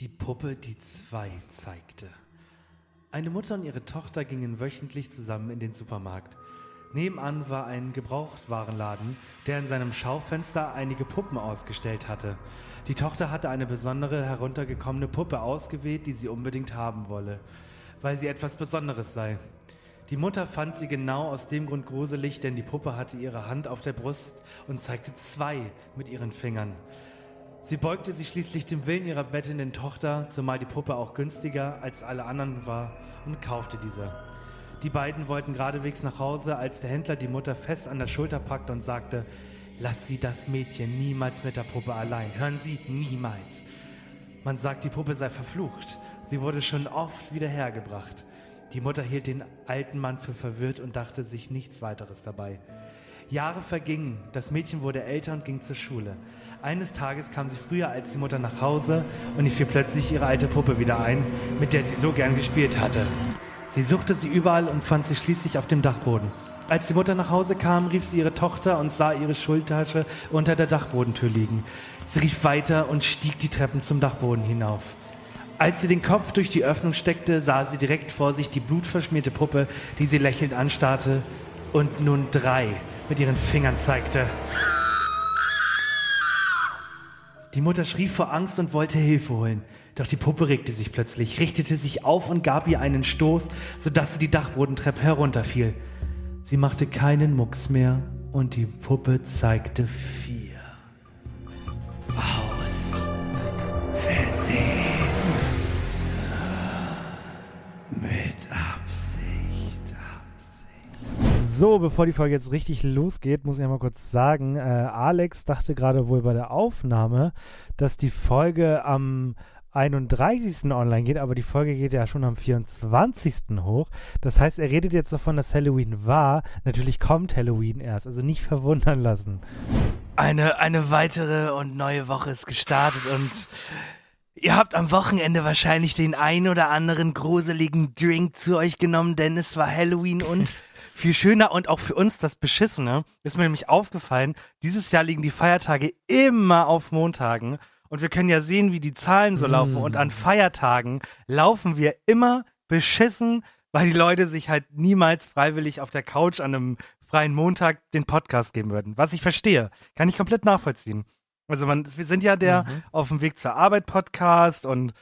Die Puppe, die zwei zeigte. Eine Mutter und ihre Tochter gingen wöchentlich zusammen in den Supermarkt. Nebenan war ein Gebrauchtwarenladen, der in seinem Schaufenster einige Puppen ausgestellt hatte. Die Tochter hatte eine besondere heruntergekommene Puppe ausgewählt, die sie unbedingt haben wolle, weil sie etwas Besonderes sei. Die Mutter fand sie genau aus dem Grund gruselig, denn die Puppe hatte ihre Hand auf der Brust und zeigte zwei mit ihren Fingern. Sie beugte sich schließlich dem Willen ihrer bettenden Tochter, zumal die Puppe auch günstiger als alle anderen war, und kaufte diese. Die beiden wollten geradewegs nach Hause, als der Händler die Mutter fest an der Schulter packte und sagte, Lass sie das Mädchen niemals mit der Puppe allein. Hören Sie, niemals. Man sagt, die Puppe sei verflucht. Sie wurde schon oft wieder hergebracht. Die Mutter hielt den alten Mann für verwirrt und dachte sich nichts weiteres dabei. Jahre vergingen, das Mädchen wurde älter und ging zur Schule. Eines Tages kam sie früher als die Mutter nach Hause und ihr fiel plötzlich ihre alte Puppe wieder ein, mit der sie so gern gespielt hatte. Sie suchte sie überall und fand sie schließlich auf dem Dachboden. Als die Mutter nach Hause kam, rief sie ihre Tochter und sah ihre Schultasche unter der Dachbodentür liegen. Sie rief weiter und stieg die Treppen zum Dachboden hinauf. Als sie den Kopf durch die Öffnung steckte, sah sie direkt vor sich die blutverschmierte Puppe, die sie lächelnd anstarrte und nun drei mit ihren Fingern zeigte. Die Mutter schrie vor Angst und wollte Hilfe holen. Doch die Puppe regte sich plötzlich, richtete sich auf und gab ihr einen Stoß, sodass sie die Dachbodentreppe herunterfiel. Sie machte keinen Mucks mehr und die Puppe zeigte vier. Aus Versehen. Mit So, bevor die Folge jetzt richtig losgeht, muss ich einmal kurz sagen, äh, Alex dachte gerade wohl bei der Aufnahme, dass die Folge am 31. online geht, aber die Folge geht ja schon am 24. hoch. Das heißt, er redet jetzt davon, dass Halloween war. Natürlich kommt Halloween erst, also nicht verwundern lassen. Eine, eine weitere und neue Woche ist gestartet und Ihr habt am Wochenende wahrscheinlich den ein oder anderen gruseligen Drink zu euch genommen, denn es war Halloween und viel schöner und auch für uns das Beschissene ist mir nämlich aufgefallen, dieses Jahr liegen die Feiertage immer auf Montagen. Und wir können ja sehen, wie die Zahlen so laufen. Und an Feiertagen laufen wir immer beschissen, weil die Leute sich halt niemals freiwillig auf der Couch an einem freien Montag den Podcast geben würden. Was ich verstehe, kann ich komplett nachvollziehen. Also man, wir sind ja der auf dem Weg zur Arbeit Podcast und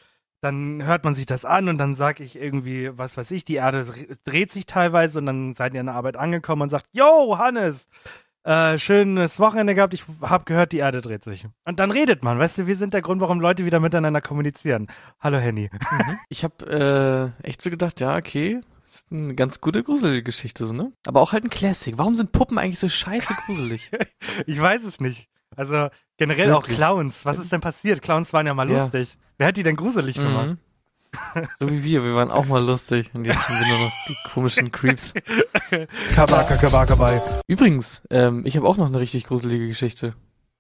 dann hört man sich das an und dann sag ich irgendwie, was weiß ich, die Erde dre- dreht sich teilweise und dann seid ihr an der Arbeit angekommen und sagt, Yo, Hannes, äh, schönes Wochenende gehabt, ich hab gehört, die Erde dreht sich. Und dann redet man, weißt du, wir sind der Grund, warum Leute wieder miteinander kommunizieren. Hallo Henny. Ich habe äh, echt so gedacht, ja, okay, ist eine ganz gute Gruselgeschichte, so, ne? Aber auch halt ein Classic. Warum sind Puppen eigentlich so scheiße gruselig? Ich weiß es nicht. Also generell Wirklich? auch Clowns. Was ist denn passiert? Clowns waren ja mal Ja. lustig. Wer hat die denn gruselig gemacht? Mhm. So wie wir, wir waren auch mal lustig und jetzt sind wir nur noch die komischen Creeps. Kabaka, kabaka, bei. Übrigens, ähm, ich habe auch noch eine richtig gruselige Geschichte.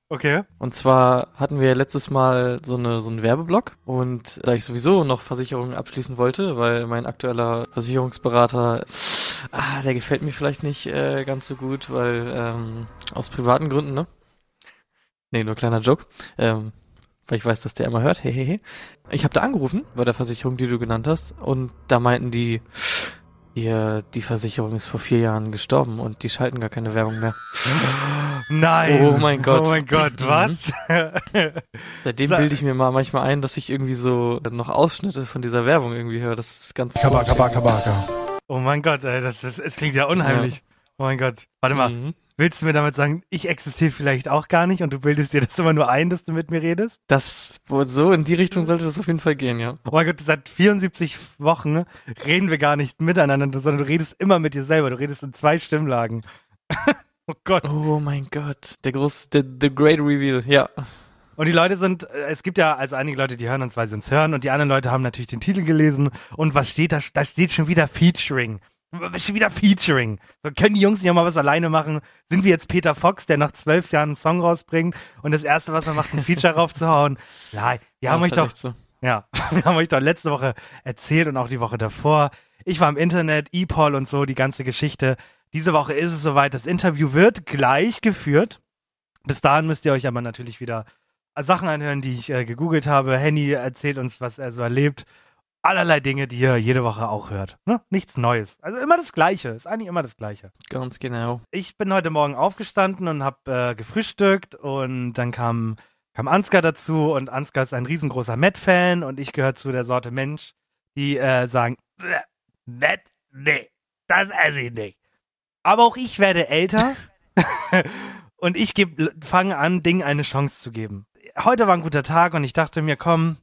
Okay. Und zwar hatten wir letztes Mal so eine so einen Werbeblock und da ich sowieso noch Versicherungen abschließen wollte, weil mein aktueller Versicherungsberater, ah, der gefällt mir vielleicht nicht äh, ganz so gut, weil ähm, aus privaten Gründen, ne? Nee, nur kleiner Joke. Ähm, weil ich weiß, dass der immer hört. Hehehe. Ich habe da angerufen bei der Versicherung, die du genannt hast, und da meinten die, die, die Versicherung ist vor vier Jahren gestorben und die schalten gar keine Werbung mehr. Nein. Oh mein Gott. Oh mein Gott, Mhm. was? Seitdem bilde ich mir mal manchmal ein, dass ich irgendwie so noch Ausschnitte von dieser Werbung irgendwie höre. Das ist ganz Kabaka, kabaka. oh mein Gott, ey, das, das, es klingt ja unheimlich. Oh mein Gott. Warte mal, Mhm. Willst du mir damit sagen, ich existiere vielleicht auch gar nicht und du bildest dir das immer nur ein, dass du mit mir redest? Das so in die Richtung sollte das auf jeden Fall gehen, ja. Oh mein Gott, seit 74 Wochen reden wir gar nicht miteinander, sondern du redest immer mit dir selber. Du redest in zwei Stimmlagen. oh Gott. Oh mein Gott, der groß, der the great reveal, ja. Und die Leute sind, äh, es gibt ja also einige Leute, die hören uns, weil sie uns hören, und die anderen Leute haben natürlich den Titel gelesen. Und was steht da? Da steht schon wieder Featuring. Schon wieder Featuring. So, können die Jungs nicht auch mal was alleine machen? Sind wir jetzt Peter Fox, der nach zwölf Jahren einen Song rausbringt und das erste, was man macht, ein Feature raufzuhauen? Nein, wir haben euch doch, so. ja, wir haben euch doch letzte Woche erzählt und auch die Woche davor. Ich war im Internet, E-Paul und so, die ganze Geschichte. Diese Woche ist es soweit. Das Interview wird gleich geführt. Bis dahin müsst ihr euch aber natürlich wieder Sachen anhören, die ich äh, gegoogelt habe. Henny erzählt uns, was er so erlebt. Allerlei Dinge, die ihr jede Woche auch hört. Ne? Nichts Neues. Also immer das Gleiche. Ist eigentlich immer das Gleiche. Ganz genau. Ich bin heute Morgen aufgestanden und habe äh, gefrühstückt und dann kam, kam Ansgar dazu und Ansgar ist ein riesengroßer Matt-Fan und ich gehöre zu der Sorte Mensch, die äh, sagen, Matt, nee, das esse ich nicht. Aber auch ich werde älter und ich fange an, Dingen eine Chance zu geben heute war ein guter Tag und ich dachte mir, komm,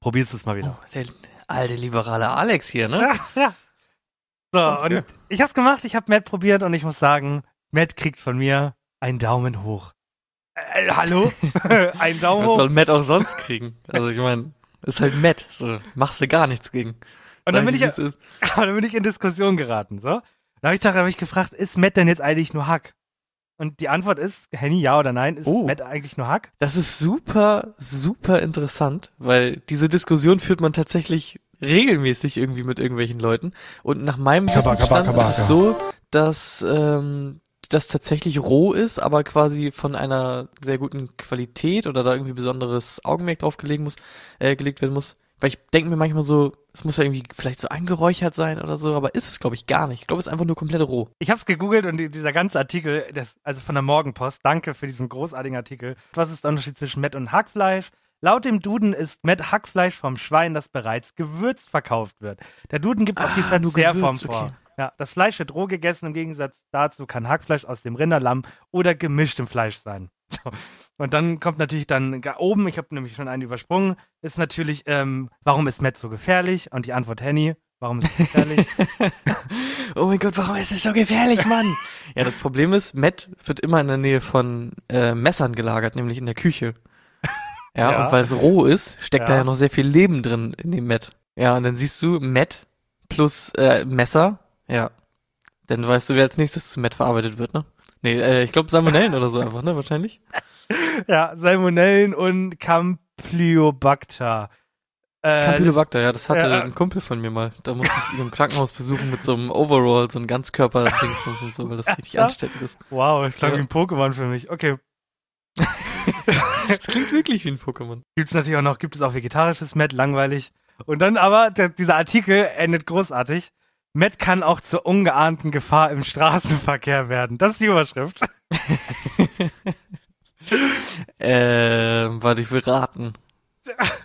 probierst es mal wieder. Oh, der alte liberale Alex hier, ne? Ja, ja. So, und ich hab's gemacht, ich hab Matt probiert und ich muss sagen, Matt kriegt von mir einen Daumen hoch. Äh, hallo? ein Daumen hoch. Was soll Matt auch sonst kriegen? Also ich meine, ist halt Matt, so machst du gar nichts gegen. Und dann bin ich, dann bin ich in Diskussion geraten, so. Da habe ich, hab ich gefragt, ist Matt denn jetzt eigentlich nur Hack? Und die Antwort ist, Henny, ja oder nein, ist oh. Matt eigentlich nur Hack? Das ist super, super interessant, weil diese Diskussion führt man tatsächlich regelmäßig irgendwie mit irgendwelchen Leuten. Und nach meinem Wissensstand ist es so, dass ähm, das tatsächlich roh ist, aber quasi von einer sehr guten Qualität oder da irgendwie besonderes Augenmerk drauf gelegen muss, äh, gelegt werden muss. Weil ich denke mir manchmal so, es muss ja irgendwie vielleicht so angeräuchert sein oder so, aber ist es, glaube ich, gar nicht. Ich glaube, es ist einfach nur komplett roh. Ich habe es gegoogelt und die, dieser ganze Artikel, das, also von der Morgenpost, danke für diesen großartigen Artikel. Was ist der Unterschied zwischen Mett und Hackfleisch? Laut dem Duden ist Mett Hackfleisch vom Schwein, das bereits gewürzt verkauft wird. Der Duden gibt ah, auch die ah, Verzehrform vor. Okay. Ja, das Fleisch wird roh gegessen. Im Gegensatz dazu kann Hackfleisch aus dem Rinderlamm oder gemischtem Fleisch sein. So. Und dann kommt natürlich dann oben, ich habe nämlich schon einen übersprungen, ist natürlich, ähm, warum ist Matt so gefährlich? Und die Antwort Henny, warum ist es gefährlich? oh mein Gott, warum ist es so gefährlich, Mann? ja, das Problem ist, Matt wird immer in der Nähe von äh, Messern gelagert, nämlich in der Küche. Ja, ja. und weil es roh ist, steckt ja. da ja noch sehr viel Leben drin in dem Matt. Ja, und dann siehst du Matt plus äh, Messer, ja. Dann weißt du, wer als nächstes zu Matt verarbeitet wird, ne? Nee, äh, ich glaube Salmonellen oder so einfach, ne? Wahrscheinlich. Ja, Salmonellen und Campylobacter. Äh, Campylobacter, ja, das hatte ja, ein Kumpel von mir mal. Da musste ich ihn im Krankenhaus besuchen mit so einem Overall, so einem Ganzkörper-Dingsbums und so, weil das richtig ansteckend ist. Wow, das klang ja. wie ein Pokémon für mich. Okay. das klingt wirklich wie ein Pokémon. Gibt es natürlich auch noch, gibt es auch vegetarisches Met, langweilig. Und dann aber, der, dieser Artikel endet großartig. Matt kann auch zur ungeahnten Gefahr im Straßenverkehr werden. Das ist die Überschrift. ähm, warte, ich will raten.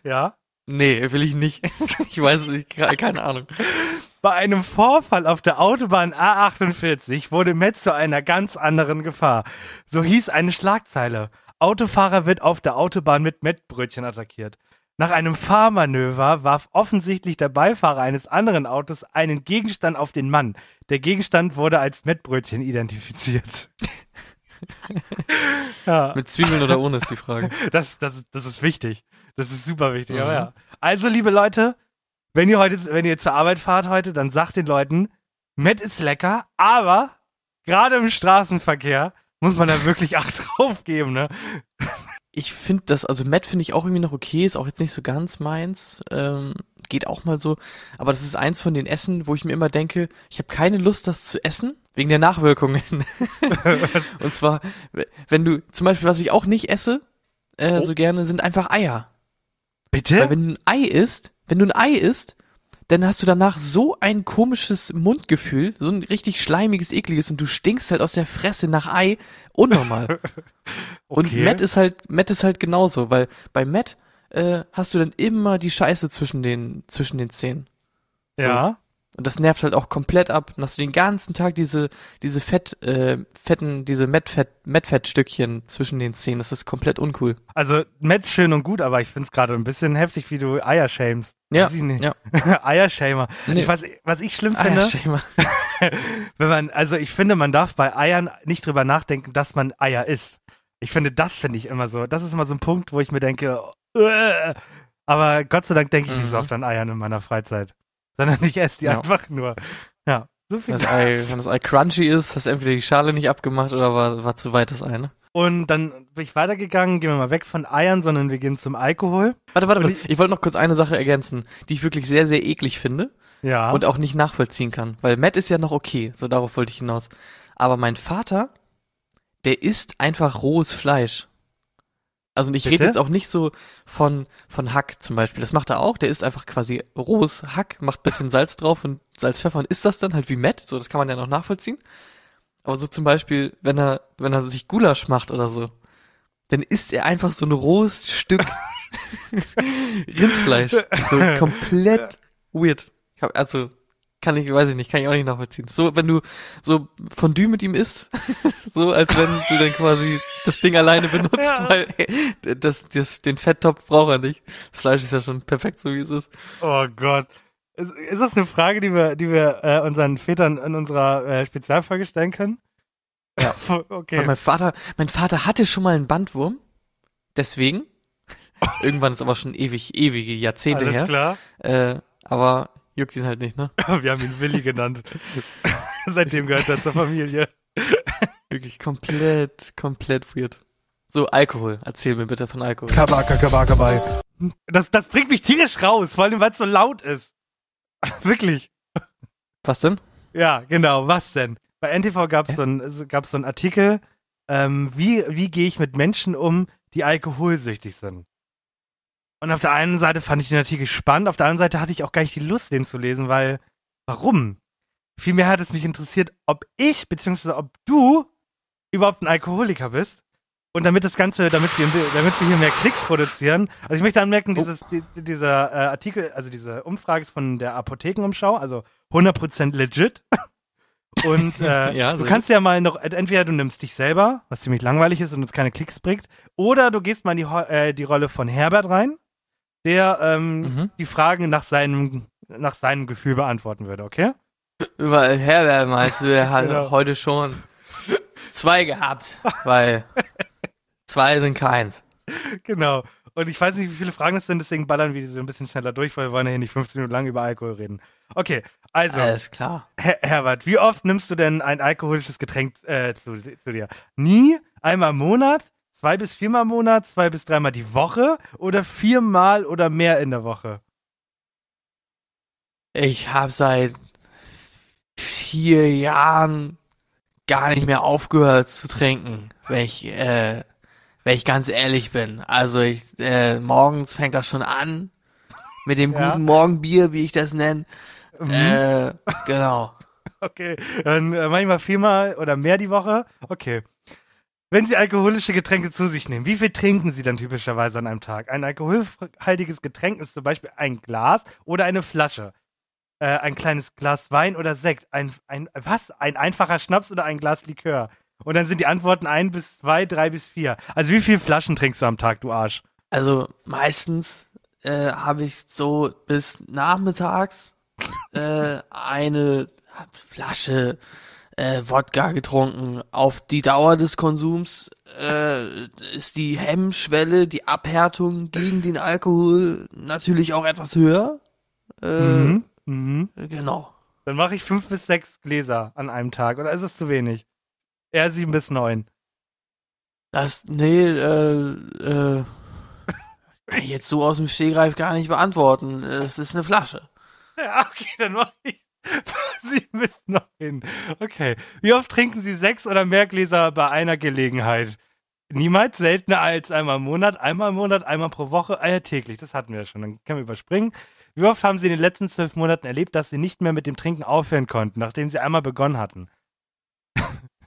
Ja? Nee, will ich nicht. ich weiß es nicht, keine Ahnung. Bei einem Vorfall auf der Autobahn A48 wurde Matt zu einer ganz anderen Gefahr. So hieß eine Schlagzeile. Autofahrer wird auf der Autobahn mit Mettbrötchen attackiert. Nach einem Fahrmanöver warf offensichtlich der Beifahrer eines anderen Autos einen Gegenstand auf den Mann. Der Gegenstand wurde als Mettbrötchen identifiziert. ja. Mit Zwiebeln oder ohne ist die Frage. Das, das, das ist wichtig. Das ist super wichtig. Mhm. ja. Also, liebe Leute, wenn ihr heute, wenn ihr zur Arbeit fahrt heute, dann sagt den Leuten, Mett ist lecker, aber gerade im Straßenverkehr muss man da wirklich Acht drauf geben, ne? Ich finde das, also Matt finde ich auch irgendwie noch okay, ist auch jetzt nicht so ganz meins, ähm, geht auch mal so, aber das ist eins von den Essen, wo ich mir immer denke, ich habe keine Lust, das zu essen, wegen der Nachwirkungen. Und zwar, wenn du, zum Beispiel, was ich auch nicht esse, äh, oh. so gerne, sind einfach Eier. Bitte? Weil wenn du ein Ei isst, wenn du ein Ei isst, dann hast du danach so ein komisches Mundgefühl, so ein richtig schleimiges, ekliges und du stinkst halt aus der Fresse nach Ei. Unnormal. okay. Und Matt ist halt, Matt ist halt genauso, weil bei Matt äh, hast du dann immer die Scheiße zwischen den, zwischen den Zähnen. So. Ja. Und das nervt halt auch komplett ab. Dann hast du den ganzen Tag diese, diese Fett, äh, fetten, diese Mettfett, Mettfettstückchen zwischen den Zähnen. Das ist komplett uncool. Also Mett schön und gut, aber ich find's gerade ein bisschen heftig, wie du Eier shamest. Ja. ja. Eiershamer. Nee. Ich weiß, was ich schlimm finde. Eiershamer. wenn man, also ich finde, man darf bei Eiern nicht drüber nachdenken, dass man Eier isst. Ich finde, das finde ich immer so. Das ist immer so ein Punkt, wo ich mir denke, äh, aber Gott sei Dank denke ich mhm. nicht so oft an Eiern in meiner Freizeit. Sondern ich esse die ja. einfach nur. Ja. So viel das Ei, wenn das Ei crunchy ist, hast du entweder die Schale nicht abgemacht oder war, war zu weit das Ei, ne? Und dann bin ich weitergegangen, gehen wir mal weg von Eiern, sondern wir gehen zum Alkohol. Warte, warte, warte. Ich, ich wollte noch kurz eine Sache ergänzen, die ich wirklich sehr, sehr eklig finde. Ja. Und auch nicht nachvollziehen kann. Weil Matt ist ja noch okay, so darauf wollte ich hinaus. Aber mein Vater, der isst einfach rohes Fleisch. Also ich rede jetzt auch nicht so von, von Hack zum Beispiel. Das macht er auch. Der isst einfach quasi rohes Hack, macht bisschen Salz drauf und Salz, Pfeffer und isst das dann halt wie Matt. So, das kann man ja noch nachvollziehen. Aber so zum Beispiel, wenn er, wenn er sich Gulasch macht oder so, dann isst er einfach so ein rohes Stück Rindfleisch. So komplett weird. Also, kann ich, weiß ich nicht, kann ich auch nicht nachvollziehen. So, wenn du so Fondue mit ihm isst, so als wenn du dann quasi das Ding alleine benutzt, ja. weil das, das, den Fetttopf braucht er nicht. Das Fleisch ist ja schon perfekt, so wie es ist. Oh Gott. Ist, ist das eine Frage, die wir, die wir äh, unseren Vätern in unserer äh, Spezialfolge stellen können? Ja. okay. Weil mein Vater, mein Vater hatte schon mal einen Bandwurm. Deswegen. Irgendwann ist aber schon ewig, ewige Jahrzehnte Alles her. klar. Äh, aber Juckt ihn halt nicht, ne? Wir haben ihn Willi genannt. Seitdem gehört er zur Familie. Wirklich komplett, komplett weird. So, Alkohol. Erzähl mir bitte von Alkohol. Kabaka, kabaka, bei. Das, das bringt mich tierisch raus, vor allem, weil es so laut ist. Wirklich. Was denn? Ja, genau, was denn? Bei NTV gab es so, ein, so einen Artikel, ähm, wie, wie gehe ich mit Menschen um, die alkoholsüchtig sind. Und auf der einen Seite fand ich den Artikel spannend, auf der anderen Seite hatte ich auch gar nicht die Lust, den zu lesen, weil, warum? Vielmehr hat es mich interessiert, ob ich, beziehungsweise ob du überhaupt ein Alkoholiker bist. Und damit das Ganze, damit wir, damit wir hier mehr Klicks produzieren. Also ich möchte anmerken, oh. dieses, die, dieser äh, Artikel, also diese Umfrage ist von der Apothekenumschau, also 100% legit. Und äh, ja, du kannst ja mal noch, entweder du nimmst dich selber, was ziemlich langweilig ist und uns keine Klicks bringt, oder du gehst mal in die, äh, die Rolle von Herbert rein der ähm, mhm. die Fragen nach seinem, nach seinem Gefühl beantworten würde, okay? Überall her, wer meinst du, er hat genau. heute schon zwei gehabt, weil zwei sind keins. Genau. Und ich weiß nicht, wie viele Fragen es sind, deswegen ballern wir so ein bisschen schneller durch, weil wir wollen ja hier nicht 15 Minuten lang über Alkohol reden. Okay, also. Alles klar. Her Herbert, wie oft nimmst du denn ein alkoholisches Getränk äh, zu, zu dir? Nie? Einmal im Monat? Zwei bis viermal im Monat, zwei bis dreimal die Woche oder viermal oder mehr in der Woche? Ich habe seit vier Jahren gar nicht mehr aufgehört zu trinken, wenn ich, äh, wenn ich ganz ehrlich bin. Also ich, äh, morgens fängt das schon an mit dem ja. guten Morgenbier, wie ich das nenne. Mhm. Äh, genau. Okay, dann äh, manchmal viermal oder mehr die Woche. Okay. Wenn Sie alkoholische Getränke zu sich nehmen, wie viel trinken Sie dann typischerweise an einem Tag? Ein alkoholhaltiges Getränk ist zum Beispiel ein Glas oder eine Flasche. Äh, ein kleines Glas Wein oder Sekt. Ein, ein, was? Ein einfacher Schnaps oder ein Glas Likör? Und dann sind die Antworten ein bis zwei, drei bis vier. Also wie viele Flaschen trinkst du am Tag, du Arsch? Also meistens äh, habe ich so bis nachmittags äh, eine Flasche äh, Wodka getrunken. Auf die Dauer des Konsums äh, ist die Hemmschwelle, die Abhärtung gegen den Alkohol natürlich auch etwas höher. Äh, mhm. Mhm. Genau. Dann mache ich fünf bis sechs Gläser an einem Tag, oder ist es zu wenig? Eher sieben bis neun. Das, nee, äh, äh, jetzt so aus dem Stehgreif gar nicht beantworten. Es ist eine Flasche. Ja, okay, dann mache ich Sie müssen noch hin. Okay. Wie oft trinken Sie sechs oder mehr Gläser bei einer Gelegenheit? Niemals seltener als einmal im Monat, einmal im Monat, einmal pro Woche, äh, täglich. Das hatten wir ja schon. Dann können wir überspringen. Wie oft haben Sie in den letzten zwölf Monaten erlebt, dass Sie nicht mehr mit dem Trinken aufhören konnten, nachdem Sie einmal begonnen hatten?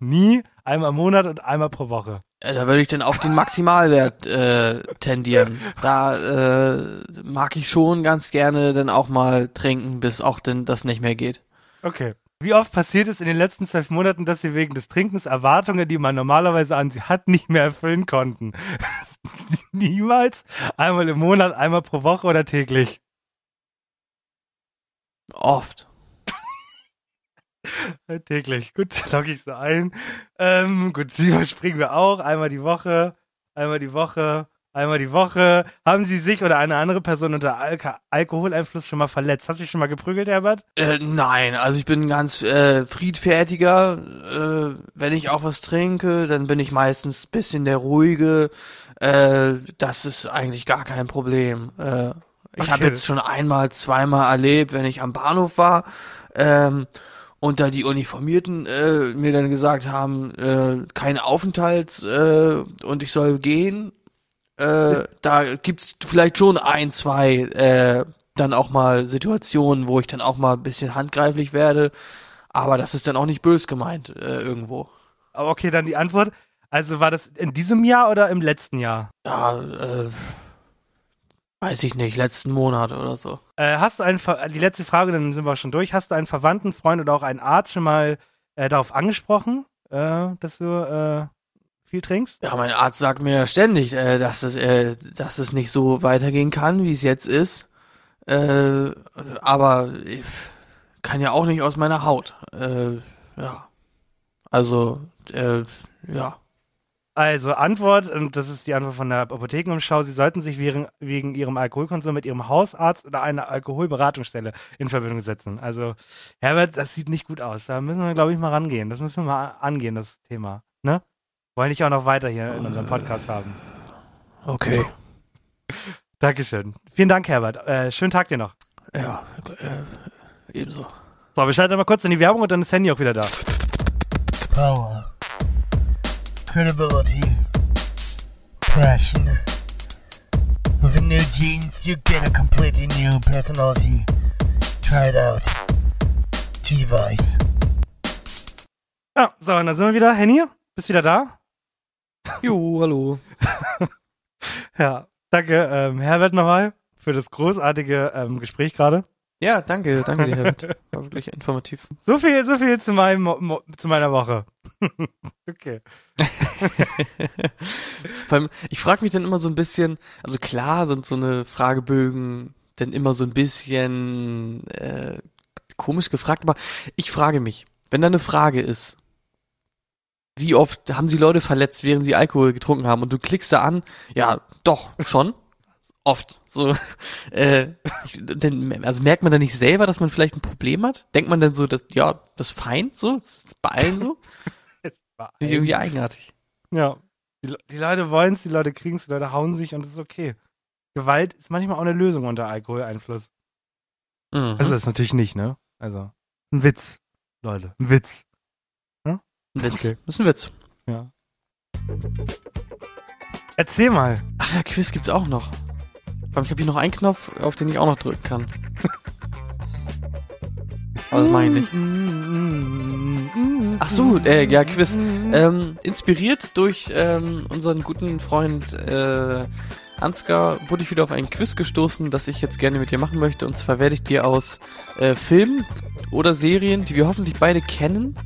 Nie, einmal im Monat und einmal pro Woche. Da würde ich dann auf den Maximalwert äh, tendieren. Da äh, mag ich schon ganz gerne dann auch mal trinken, bis auch denn das nicht mehr geht. Okay. Wie oft passiert es in den letzten zwölf Monaten, dass Sie wegen des Trinkens Erwartungen, die man normalerweise an Sie hat, nicht mehr erfüllen konnten? Niemals? Einmal im Monat, einmal pro Woche oder täglich? Oft. Täglich. Gut, logge ich so ein. Ähm, gut, die überspringen wir auch. Einmal die Woche. Einmal die Woche. Einmal die Woche. Haben Sie sich oder eine andere Person unter Al Alkoholeinfluss schon mal verletzt? Hast du dich schon mal geprügelt, Herbert? Äh, nein, also ich bin ein ganz äh, friedfertiger. Äh, wenn ich auch was trinke, dann bin ich meistens bisschen der ruhige. Äh, das ist eigentlich gar kein Problem. Äh, ich Okay. habe jetzt schon einmal, zweimal erlebt, wenn ich am Bahnhof war. Ähm, und da die Uniformierten äh, mir dann gesagt haben, äh, kein Aufenthalt äh, und ich soll gehen, äh, da gibt's vielleicht schon ein, zwei äh, dann auch mal Situationen, wo ich dann auch mal ein bisschen handgreiflich werde, aber das ist dann auch nicht bös gemeint äh, irgendwo. Aber okay, dann die Antwort. Also war das in diesem Jahr oder im letzten Jahr? Ja, äh, weiß ich nicht, letzten Monat oder so. Äh, hast du einen, Ver die letzte Frage, dann sind wir schon durch. Hast du einen Verwandten, Freund oder auch einen Arzt schon mal äh, darauf angesprochen, äh, dass du äh, viel trinkst? Ja, mein Arzt sagt mir ständig, äh, dass es, äh, dass es nicht so weitergehen kann, wie es jetzt ist. Aber ich kann ja auch nicht aus meiner Haut. Ja. Also, äh, ja. Also Antwort, und das ist die Antwort von der Apothekenumschau, Sie sollten sich wegen, wegen Ihrem Alkoholkonsum mit Ihrem Hausarzt oder einer Alkoholberatungsstelle in Verbindung setzen. Also Herbert, das sieht nicht gut aus. Da müssen wir, glaube ich, mal rangehen. Das müssen wir mal angehen, das Thema. Ne? Wollen dich auch noch weiter hier in unserem Podcast haben. Okay. Dankeschön. Vielen Dank, Herbert. Äh, schönen Tag dir noch. Ja, äh, ebenso. So, wir schalten mal kurz in die Werbung und dann ist Handy auch wieder da. Power. Credibility. Passion. With the new jeans, you get a completely new personality. Try it out. G-Vice. Ja, so, und dann sind wir wieder. Henny, bist wieder da? Jo, hallo. Ja, danke, ähm, Herbert nochmal für das großartige ähm, Gespräch gerade. Ja, danke, danke dir, Herbert. War wirklich informativ. So viel, so viel zu meinem, Mo zu meiner Woche. okay. Vor allem, ich frage mich dann immer so ein bisschen, also klar sind so eine Fragebögen dann immer so ein bisschen äh, komisch gefragt, aber ich frage mich, wenn da eine Frage ist, wie oft haben sie Leute verletzt, während sie Alkohol getrunken haben und du klickst da an, ja, doch, schon, oft, so, äh, ich, denn, also merkt man da nicht selber, dass man vielleicht ein Problem hat? Denkt man dann so, dass, ja, das ist fein, so, das ist bei allen so? Finde ich irgendwie eigenartig. Ja. Die, die Leute wollen es, die Leute kriegen es, die Leute hauen sich und es ist okay. Gewalt ist manchmal auch eine Lösung unter Alkoholeinfluss. Mhm. Also das ist natürlich nicht, ne? Also, ein Witz, Leute, ein Witz. Ein Witz. Okay. Das ist ein Witz. Ja. Erzähl mal. Ach ja, Quiz gibt's auch noch. Vor allem, Ich habe hier noch einen Knopf, auf den ich auch noch drücken kann. Aber das mache ich nicht. Ach so, äh, ja, Quiz. Ähm, inspiriert durch ähm, unseren guten Freund äh, Ansgar wurde ich wieder auf ein Quiz gestoßen, das ich jetzt gerne mit dir machen möchte. Und zwar werde ich dir aus äh, Filmen oder Serien, die wir hoffentlich beide kennen,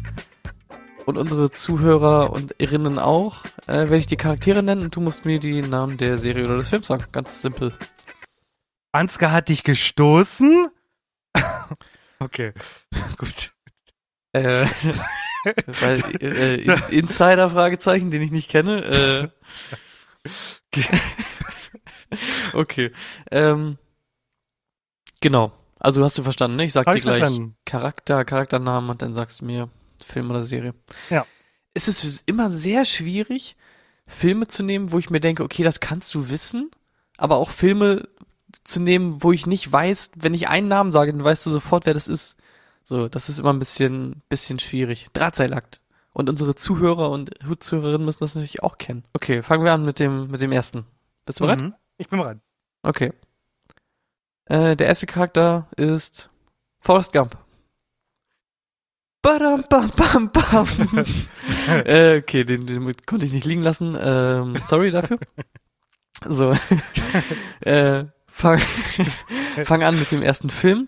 und unsere Zuhörer und Irinnen auch, äh, werde ich dir Charaktere nennen und du musst mir die Namen der Serie oder des Films sagen. Ganz simpel. Ansgar hat dich gestoßen? okay, gut. Äh, weil, äh, äh, Insider-Fragezeichen, den ich nicht kenne. Äh, okay. Ähm, genau. Also hast du verstanden, ne? Ich sag Hab dir ich gleich verstanden. Charakter, Charakternamen und dann sagst du mir Film oder Serie. Ja. Es ist immer sehr schwierig, Filme zu nehmen, wo ich mir denke, okay, das kannst du wissen, aber auch Filme zu nehmen, wo ich nicht weiß, wenn ich einen Namen sage, dann weißt du sofort, wer das ist. So, das ist immer ein bisschen, bisschen schwierig. Drahtseilakt. Und unsere Zuhörer und Zuhörerinnen müssen das natürlich auch kennen. Okay, fangen wir an mit dem, mit dem ersten. Bist du bereit? Mhm. Ich bin bereit. Okay. Äh, der erste Charakter ist Forrest Gump. Badam, bam, bam, bam. äh, okay, den, den konnte ich nicht liegen lassen. Ähm, sorry dafür. So. äh, fang, fang an mit dem ersten Film.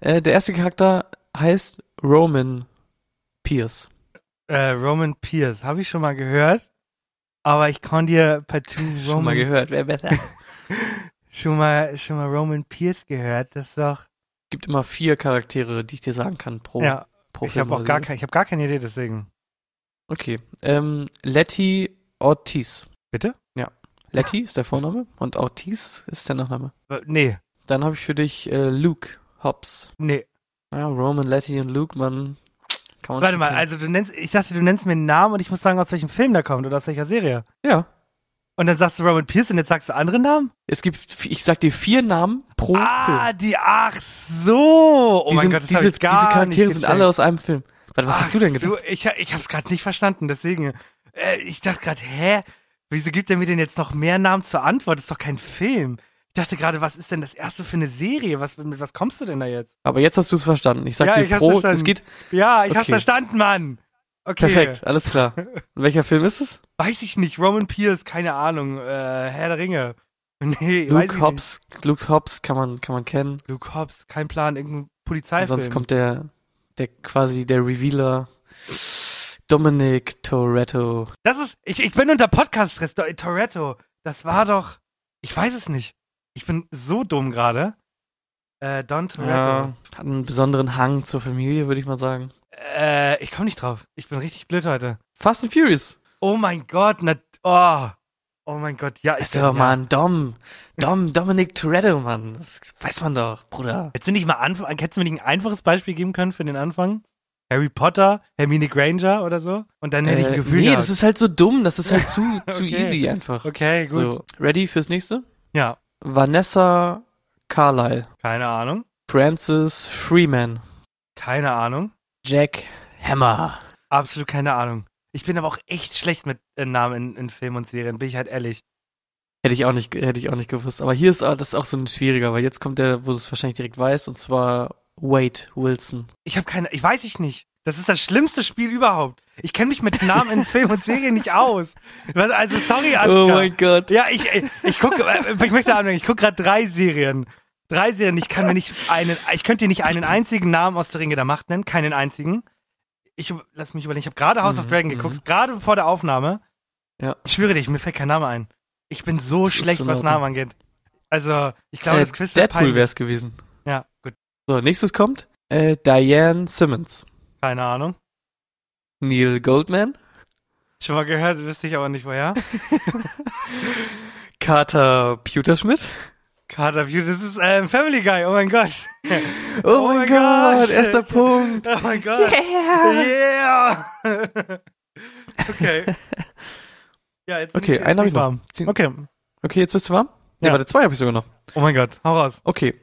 Äh, der erste Charakter heißt Roman Pierce. Äh, Roman Pierce, habe ich schon mal gehört, aber ich kann dir partout Schon Roman mal gehört, wer besser? schon mal schon mal Roman Pierce gehört. Das ist doch Gibt immer vier Charaktere, die ich dir sagen kann pro, ja pro Ich habe auch gar, kein, ich hab gar keine Idee, deswegen. Okay. Ähm, Letty Ortiz. Bitte? Letty ist der Vorname und Ortiz ist der Nachname. Äh, Nee, Dann habe ich für dich äh, Luke Hobbs. nee. Ja, Roman, Letty und Luke, man kann man Warte mal, kennen. also du nennst, ich dachte, du nennst mir einen Namen und ich muss sagen, aus welchem Film der kommt oder aus welcher Serie. Ja. Und dann sagst du Roman Pierce und jetzt sagst du andere Namen? Es gibt, ich sag dir vier Namen pro ah, Film. die, ach so. Oh die mein sind, Gott, das diese, ich gar diese Charaktere sind alle aus einem Film. Warte, was Ach hast du denn gedacht? So, ich, ich hab's gerade nicht verstanden, deswegen. Äh, ich dachte gerade, hä? Wieso gibt er mir denn jetzt noch mehr Namen zur Antwort? Das ist doch kein Film. Ich dachte gerade, was ist denn das erste für eine Serie? Was, mit was kommst du denn da jetzt? Aber jetzt hast du es verstanden. Ich sag Ja, dir hab's pro, verstanden. es geht Ja, ich hab's Okay. verstanden, Mann. Okay. perfekt, alles klar. Welcher Film ist es? Weiß ich nicht. Roman Pierce, keine Ahnung. Äh, Herr der Ringe. Nee, Luke Hobbs, Luke Hobbs kann man, kann man kennen. Nicht. Luke Hobbs, kein Plan, irgendein Und Polizeifilm. sonst kommt der, der quasi der Revealer Dominic Toretto. Das ist, ich, ich bin unter Podcast-Stress. Toretto, das war doch, ich weiß es nicht. Ich bin so dumm gerade. Äh, Don Toretto. Ja, hat einen besonderen Hang zur Familie, würde ich mal sagen. Äh, ich komme nicht drauf. Ich bin richtig blöd heute. Fast and Furious. Oh mein Gott, na, oh. Oh mein Gott, ja, ich Ist doch ja. mal ein Dom. Dom, Dominic Toretto, Mann. Das weiß man doch, Bruder. Hättest du nicht mal Anfang, hättest du mir nicht ein einfaches Beispiel geben können für den Anfang? Harry Potter, Hermine Granger oder so? Und dann hätte ich ein Äh, Gefühl nee, gehabt. das ist halt so dumm. Das ist halt zu, zu Okay. easy einfach. Okay, gut. So, ready fürs nächste? Ja, Vanessa Carlyle. keine Ahnung. Francis Freeman. Keine Ahnung. Jack Hammer. Absolut keine Ahnung. Ich bin aber auch echt schlecht mit äh, Namen in, in Filmen und Serien, bin ich halt ehrlich. Hätte ich auch nicht, hätte ich auch nicht gewusst. Aber hier ist auch- das ist auch so ein schwieriger, weil jetzt kommt der, wo du es wahrscheinlich direkt weißt, und zwar Wade Wilson. Ich habe keine, ich weiß ich nicht. Das ist das schlimmste Spiel überhaupt. Ich kenne mich mit Namen in Film und Serien nicht aus. Also sorry, Ansgar. Oh mein Gott. Ja, ich, ich, ich gucke, äh, ich möchte anmerken, ich gucke gerade drei Serien. Drei Serien, ich kann mir nicht einen, ich könnte dir nicht einen einzigen Namen aus der Ringe der Macht nennen, keinen einzigen. Ich, lass mich überlegen, ich habe gerade House of Mhm, Dragon mhm. geguckt, gerade vor der Aufnahme. Ja. Ich schwöre dir, mir fällt kein Name ein. Ich bin so Das schlecht, in was. Namen angeht. Also, ich glaube, äh, das Quiz Deadpool peinlich. wär's gewesen. Ja, gut. So, nächstes kommt äh, Diane Simmons. Keine Ahnung. Neil Goldman. Schon mal gehört, wüsste ich aber nicht woher. Carter Pewterschmidt. Carter View, das ist äh, Family Guy, oh mein Gott. Oh, Oh mein Gott, Gott. erster Punkt. Oh mein Gott. Yeah. Yeah! okay. Ja, jetzt Okay, einen hab bin ich noch. warm. Zehn- Okay. Okay, jetzt bist du warm? Ja, Ja. warte, zwei habe ich sogar noch. Oh mein Gott, hau raus. Okay.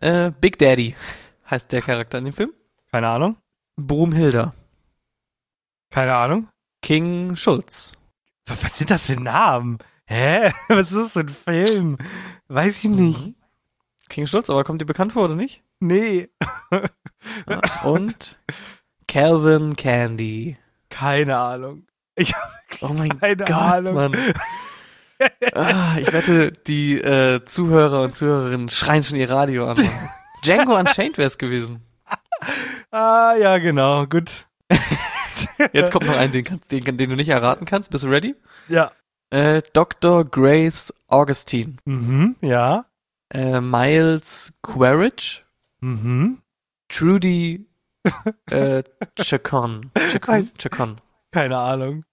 Äh, Big Daddy heißt der Charakter in dem Film. Keine Ahnung. Broomhilda. Keine Ahnung. King Schulz. Was, was sind das für Namen? Hä? Was ist das für ein Film? Weiß ich nicht. King Schulz, aber kommt dir bekannt vor oder nicht? Nee. Ja. Und Calvin Candy. Keine Ahnung. Ich habe Oh mein keine Gott, Ahnung. Mann. Ah, ich wette, die äh, Zuhörer und Zuhörerinnen schreien schon ihr Radio an. Mann. Django Unchained wäre es gewesen. Ah, ja, genau. Gut. Jetzt kommt noch ein, den, den, den du nicht erraten kannst. Bist du ready? Ja. Äh, Dr. Grace Augustine. Mhm, ja. Äh, Miles Quaritch. Mhm. Trudy äh, Chacon. Chacon? Chacon. Keine Ahnung.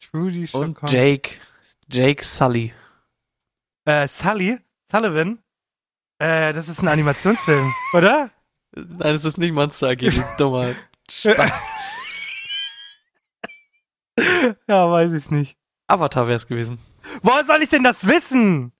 Trudy Und Chacon. Jake. Jake Sully. Äh, Sully? Sullivan? Äh, das ist ein Animationsfilm, oder? Nein, es ist nicht Monster AG, du dummer Spaß. Ja, weiß ich nicht. Avatar wäre es gewesen. Woher soll ich denn das wissen?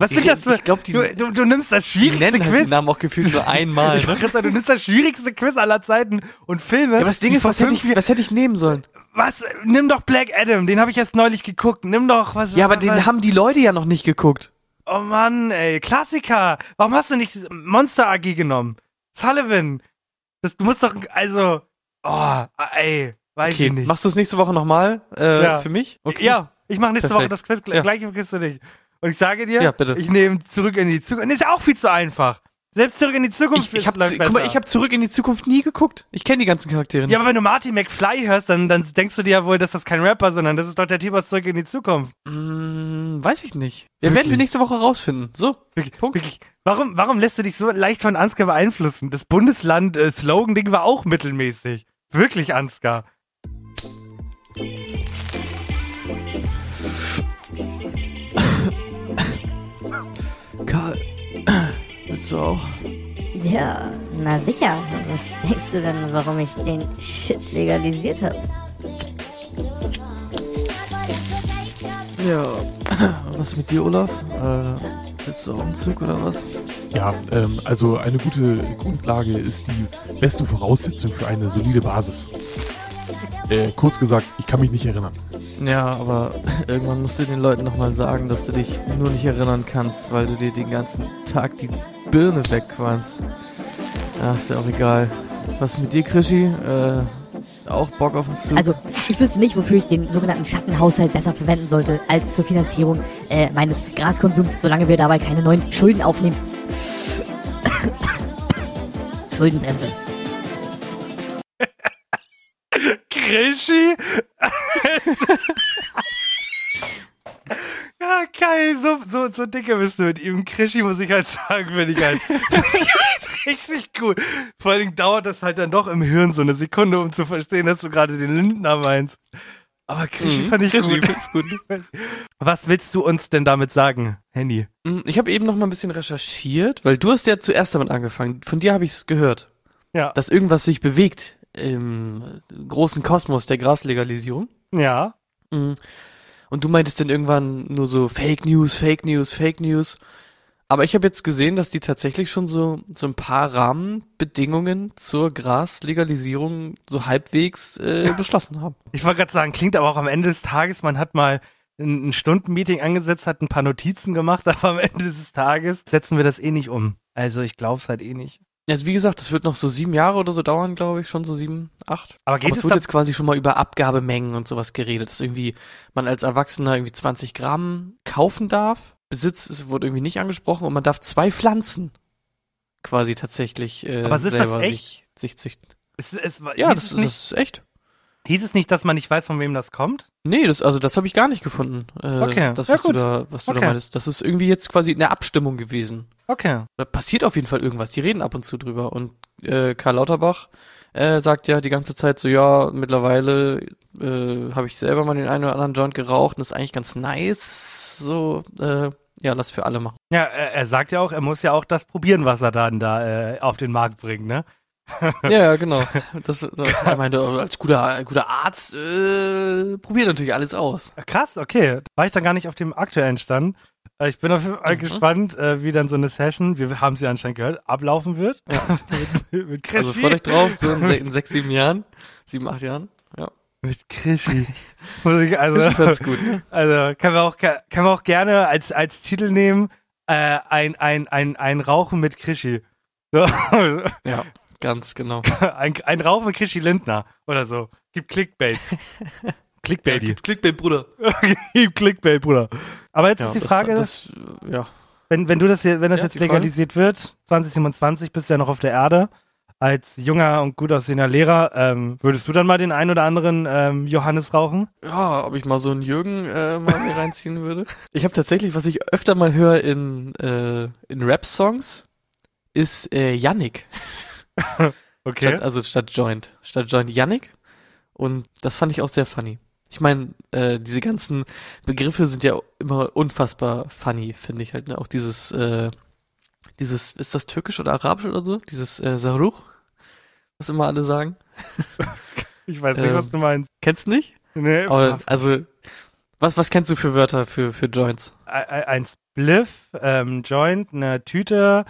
Was sind das für... ich glaub, die- du, du, du nimmst das Die schwierigste halt Quiz. die Namen auch gefühlt nur einmal. ich Ne? sagen, du nimmst das schwierigste Quiz aller Zeiten und Filme. Ja, aber das Ding die ist, was hätte, ich, was hätte ich nehmen sollen? Was? Nimm doch Black Adam, den habe ich erst neulich geguckt. Nimm doch was. Ja, aber was, den haben die Leute ja noch nicht geguckt. Oh Mann, ey, Klassiker. Warum hast du nicht Monster AG genommen? Sullivan. Das, du musst doch, also, oh, ey, weiß Okay, ich nicht. machst du es nächste Woche nochmal äh, Ja. für mich? Okay. Ja, ich mache nächste Woche Perfekt. das Quiz, Ja. gleiche Quiz für dich. Und ich sage dir, Ja, bitte. ich nehme zurück in die Zukunft. Ist ja auch viel zu einfach. Selbst zurück in die Zukunft Ich, ich habe guck mal, besser. ich habe zurück in die Zukunft nie geguckt. Ich kenne die ganzen Charaktere nicht. Ja, aber wenn du Marty McFly hörst, dann, dann denkst du dir ja wohl, dass das kein Rapper, sondern das ist doch der Typ aus Zurück in die Zukunft. Hm, weiß ich nicht. Ja, Wirklich? werden wir nächste Woche rausfinden. So, Punkt. Wirklich. Warum, warum lässt du dich so leicht von Ansgar beeinflussen? Das Bundesland-Slogan-Ding war auch mittelmäßig. Wirklich, Ansgar. Karl, willst du auch? Ja, na sicher. Was denkst du denn, warum ich den Shit legalisiert habe? Ja. Was mit dir, Olaf? Äh, willst du auch einen Zug oder was? Ja, ähm, also eine gute Grundlage ist die beste Voraussetzung für eine solide Basis. Äh, kurz gesagt, ich kann mich nicht erinnern. Ja, aber irgendwann musst du den Leuten nochmal sagen, dass du dich nur nicht erinnern kannst, weil du dir den ganzen Tag die Birne wegqualmst. Ja, ist ja auch egal. Was mit dir, Krischi? Äh, auch Bock auf den Zug? Also, ich wüsste nicht, wofür ich den sogenannten Schattenhaushalt besser verwenden sollte, als zur Finanzierung äh, meines Graskonsums, solange wir dabei keine neuen Schulden aufnehmen. Schuldenbremse. Krischi? ja, geil, so, so, so dicke bist du mit ihm. Krischi muss ich halt sagen, finde ich halt, find ich halt richtig gut. Vor allen Dingen dauert das halt dann doch im Hirn so eine Sekunde, um zu verstehen, dass du gerade den Lindner meinst. Aber Krischi Mhm, fand ich Krischi gut. gut. Was willst du uns denn damit sagen, Henny? Hm, Ich habe eben noch mal ein bisschen recherchiert, weil du hast ja zuerst damit angefangen. Von dir habe ich es gehört, Ja. dass irgendwas sich bewegt im großen Kosmos der Graslegalisierung. Ja. Mhm. Und du meintest dann irgendwann nur so Fake News, Fake News, Fake News. Aber ich habe jetzt gesehen, dass die tatsächlich schon so, so ein paar Rahmenbedingungen zur Graslegalisierung so halbwegs äh, beschlossen haben. Ich wollte gerade sagen, klingt aber auch am Ende des Tages, man hat mal ein, ein Stundenmeeting angesetzt, hat ein paar Notizen gemacht, aber am Ende des Tages setzen wir das eh nicht um. Also ich glaube es halt eh nicht. Also wie gesagt, das wird noch so sieben Jahre oder so dauern, glaube ich, schon so sieben, acht. Aber geht Aber es es wird jetzt quasi schon mal über Abgabemengen und sowas geredet, dass irgendwie man als Erwachsener irgendwie 20 Gramm kaufen darf. Besitz es wurde irgendwie nicht angesprochen und man darf zwei Pflanzen quasi tatsächlich äh, Aber ist das selber echt? sich, sich züchten. es, es, Ja, das, das ist echt. Hieß es nicht, dass man nicht weiß, von wem das kommt? Nee, das, also das habe ich gar nicht gefunden. Äh, Okay, Das, ja was du gut. da, was du Okay. da meinst. Das ist irgendwie jetzt quasi eine Abstimmung gewesen. Okay. Da passiert auf jeden Fall irgendwas. Die reden ab und zu drüber. Und äh, Karl Lauterbach äh, sagt ja die ganze Zeit so, ja, mittlerweile äh, habe ich selber mal den einen oder anderen Joint geraucht und das ist eigentlich ganz nice. So, äh, ja, lass für alle machen. Ja, er, er sagt ja auch, er muss ja auch das probieren, was er dann da äh, auf den Markt bringt, ne? Ja, ja, genau. Das, das, er meinte, als guter, guter Arzt äh, probiert natürlich alles aus. Krass, okay. War ich dann gar nicht auf dem aktuellen Stand. Äh, Ich bin auf jeden Fall Mhm. gespannt, äh, wie dann so eine Session, wir haben sie anscheinend gehört, ablaufen wird. mit, mit Also Krischi. freut euch drauf, so in, in sechs, sieben Jahren, sieben, acht Jahren. Ja, Mit Krischi. Muss ich, also, ganz gut. Ne? also kann man auch, kann man auch gerne als, als Titel nehmen, äh, ein, ein, ein, ein Rauchen mit Krischi. So. Ja, ganz genau. ein, ein Rauchen mit Krischi Lindner oder so. Gib Clickbait. Clickbaity. Clickbait, Bruder. Gib Clickbait, Bruder. Aber jetzt Ja, ist die das- Frage, das, ja. wenn, wenn du das hier, wenn das Ja, jetzt die Frage? legalisiert wird, 2027 bist du ja noch auf der Erde, als junger und gut aussehender Lehrer, ähm, würdest du dann mal den ein oder anderen ähm, Johannes rauchen? Ja, ob ich mal so einen Jürgen äh, mal mir reinziehen würde. Ich habe tatsächlich, was ich öfter mal höre in, äh, in Rap-Songs, ist äh, Yannick. Okay. Statt, also statt Joint. Statt Joint Yannick. Und das fand ich auch sehr funny. Ich meine, äh, diese ganzen Begriffe sind ja immer unfassbar funny, finde ich halt. Ne? Auch dieses, äh, dieses, ist das türkisch oder arabisch oder so? Dieses äh, Saruch, was immer alle sagen. Ich weiß nicht, ähm, was du meinst. Kennst du nicht? Nee, Aber, also, was, was kennst du für Wörter für, für Joints? ein, ein Spliff, ähm, Joint, eine Tüte.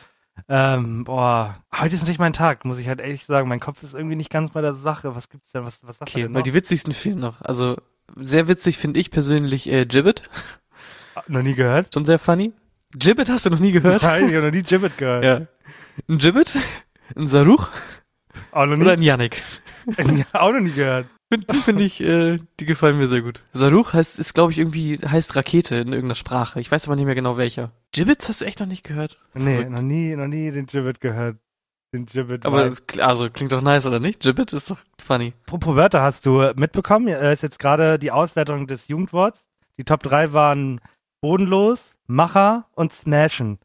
Ähm, boah, heute ist nicht mein Tag, muss ich halt ehrlich sagen. Mein Kopf ist irgendwie nicht ganz bei der Sache. Was gibt's denn? Was, was sagt Okay, denn noch? die witzigsten fehlen noch. Also, sehr witzig finde ich persönlich äh, Gibbet. Ah, noch nie gehört? Schon sehr funny. Gibbet hast du noch nie gehört? Nein, ich habe noch nie Gibbet gehört. ja. Ein Gibbet, ein Saruch Auch noch nie, oder ein Yannick. auch noch nie gehört. Finde find ich, äh, die gefallen mir sehr gut. Saruch heißt, ist glaube ich irgendwie, heißt Rakete in irgendeiner Sprache. Ich weiß aber nicht mehr genau welcher. Gibbets hast du echt noch nicht gehört? Nee, Verrückt. noch nie, noch nie den Gibbet gehört. Den Gibbet. Aber es, also klingt doch nice, oder nicht? Gibbet ist doch funny. Apropos Wörter hast du mitbekommen? Äh, ist jetzt gerade die Auswertung des Jugendworts. Die Top 3 waren bodenlos, Macher und Smashen.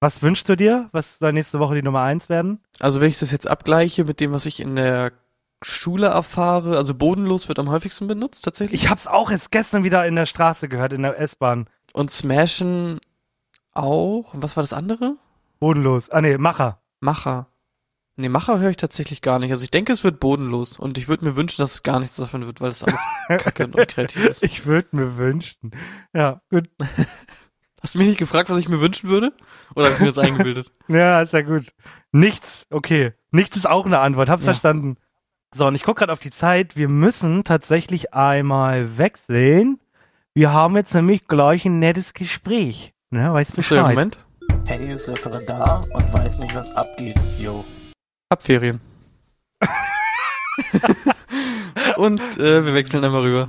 Was wünschst du dir? Was soll nächste Woche die Nummer 1 werden? Also wenn ich das jetzt abgleiche mit dem, was ich in der Schule erfahre, also bodenlos wird am häufigsten benutzt tatsächlich. Ich hab's auch jetzt gestern wieder in der Straße gehört, in der S-Bahn. Und Smashen auch. Was war das andere? Bodenlos. Ah nee, Macher. Macher. Nee, Macher höre ich tatsächlich gar nicht. Also ich denke, es wird bodenlos. Und ich würde mir wünschen, dass es gar nichts davon wird, weil das alles kacke und unkreativ ist. Ich würde mir wünschen. Ja, gut. Hast du mich nicht gefragt, was ich mir wünschen würde? Oder habe ich mir das eingebildet? Ja, ist ja gut. Nichts, okay. Nichts ist auch eine Antwort, hab's Ja. verstanden. So, und ich guck gerade auf die Zeit. Wir müssen tatsächlich einmal wechseln. Wir haben jetzt nämlich gleich ein nettes Gespräch. Ne, weißt ja, Bescheid. Moment. Henny ist Referendar und weiß nicht, was abgeht. Yo. Abferien. und äh, wir wechseln einmal rüber.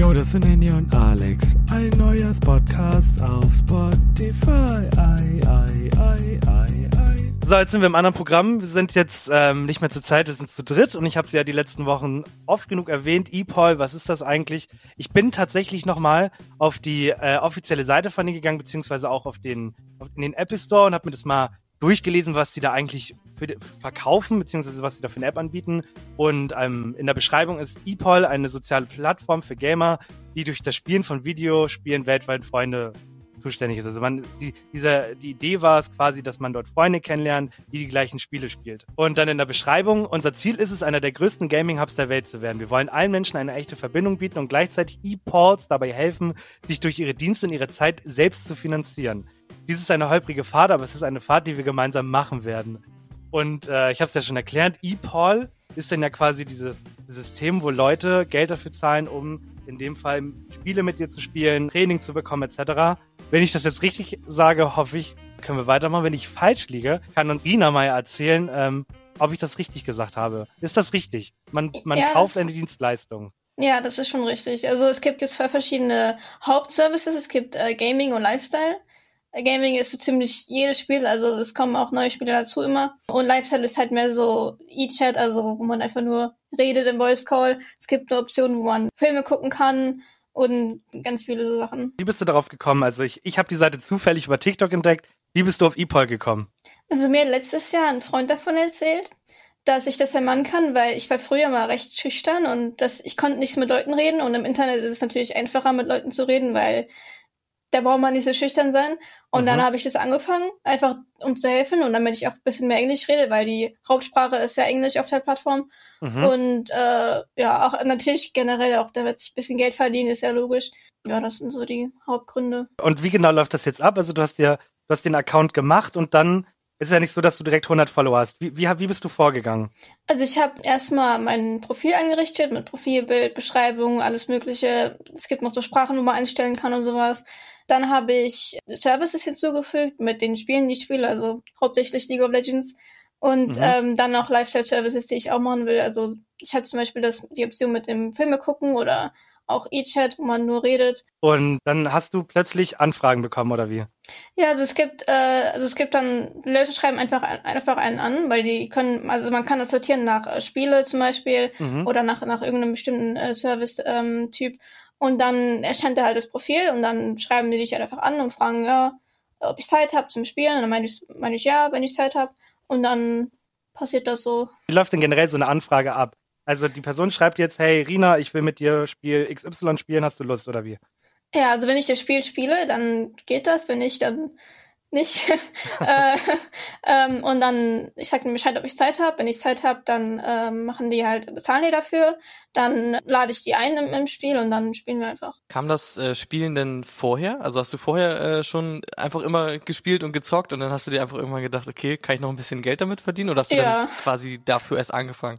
Yo, das sind Henny und Alex. Ein neuer Podcast auf Spotify. Ei, ei, ei, ei, ei. So, jetzt sind wir im anderen Programm. Wir sind jetzt ähm, nicht mehr zur Zeit, wir sind zu dritt und ich habe sie ja die letzten Wochen oft genug erwähnt. ePol, was ist das eigentlich? Ich bin tatsächlich nochmal auf die äh, offizielle Seite von denen gegangen, beziehungsweise auch auf den, auf, in den Apple Store und habe mir das mal durchgelesen, was die da eigentlich für, die- verkaufen, beziehungsweise was sie da für eine App anbieten. Und ähm, in der Beschreibung ist ePol eine soziale Plattform für Gamer, die durch das Spielen von Videospielen weltweit Freunde zuständig ist. Also man, die, dieser, die Idee war es quasi, dass man dort Freunde kennenlernt, die die gleichen Spiele spielt. Und dann in der Beschreibung, unser Ziel ist es, einer der größten Gaming-Hubs der Welt zu werden. Wir wollen allen Menschen eine echte Verbindung bieten und gleichzeitig E-Ports dabei helfen, sich durch ihre Dienste und ihre Zeit selbst zu finanzieren. Dies ist eine holprige Fahrt, aber es ist eine Fahrt, die wir gemeinsam machen werden. Und äh, ich habe es ja schon erklärt, ePol ist dann ja quasi dieses System, wo Leute Geld dafür zahlen, um in dem Fall Spiele mit dir zu spielen, Training zu bekommen etc. Wenn ich das jetzt richtig sage, hoffe ich, können wir weitermachen. Wenn ich falsch liege, kann uns Ina mal erzählen, ähm, ob ich das richtig gesagt habe. Ist das richtig? Man, man Ja, kauft eine Dienstleistung. Ja, das ist schon richtig. Also es gibt jetzt zwei verschiedene Hauptservices. Es gibt äh, Gaming und Lifestyle. Gaming ist so ziemlich jedes Spiel, also es kommen auch neue Spiele dazu immer. Und Lifestyle ist halt mehr so E-Chat, also wo man einfach nur redet im Voice Call. Es gibt eine Option, wo man Filme gucken kann und ganz viele so Sachen. Wie bist du darauf gekommen? Also ich, ich habe die Seite zufällig über TikTok entdeckt. Wie bist du auf ePol gekommen? Also mir hat letztes Jahr ein Freund davon erzählt, dass ich das ermannen kann, weil ich war früher mal recht schüchtern und das, ich konnte nichts mit Leuten reden und im Internet ist es natürlich einfacher mit Leuten zu reden, weil da braucht man nicht so schüchtern sein. Und Mhm. dann habe ich das angefangen, einfach um zu helfen und damit ich auch ein bisschen mehr Englisch rede, weil die Hauptsprache ist ja Englisch auf der Plattform. Mhm. Und äh, ja, auch natürlich generell auch, damit ich ein bisschen Geld verdiene, ist ja logisch. Ja, das sind so die Hauptgründe. Und wie genau läuft das jetzt ab? Also du hast dir, du hast den Account gemacht und dann ist es ja nicht so, dass du direkt 100 Follower hast. Wie, wie, wie bist du vorgegangen? Also ich habe erstmal mein Profil eingerichtet mit Profilbild, Beschreibung, alles Mögliche. Es gibt noch so Sprachen, wo man einstellen kann und sowas. Dann habe ich Services hinzugefügt mit den Spielen, die ich spiele, also hauptsächlich League of Legends. Und Mhm. ähm, dann noch Lifestyle-Services, die ich auch machen will. Also ich habe zum Beispiel das, die Option mit dem Filme gucken oder auch E-Chat, wo man nur redet. Und dann hast du plötzlich Anfragen bekommen, oder wie? Ja, also es gibt, äh, also es gibt dann, die Leute schreiben einfach, ein- einfach einen an, weil die können, also man kann das sortieren nach äh, Spiele zum Beispiel Mhm. oder nach, nach irgendeinem bestimmten äh, Service-Typ. Und dann erscheint da halt das Profil und dann schreiben die dich halt einfach an und fragen, ja, ob ich Zeit habe zum Spielen. Und dann meine ich, meine ich ja, wenn ich Zeit habe. Und dann passiert das so. Wie läuft denn generell so eine Anfrage ab? Also die Person schreibt jetzt, hey Rina, ich will mit dir Spiel XY spielen, hast du Lust oder wie? Ja, also wenn ich das Spiel spiele, dann geht das. Wenn nicht, dann nicht. äh, ähm, und dann, ich sag denen Bescheid, ob ich Zeit habe. Wenn ich Zeit habe, dann ähm, machen die halt, bezahlen die dafür. Dann lade ich die ein im, im Spiel und dann spielen wir einfach. Kam das äh, Spielen denn vorher? Also hast du vorher äh, schon einfach immer gespielt und gezockt und dann hast du dir einfach irgendwann gedacht, okay, kann ich noch ein bisschen Geld damit verdienen oder hast du Ja. dann quasi dafür erst angefangen?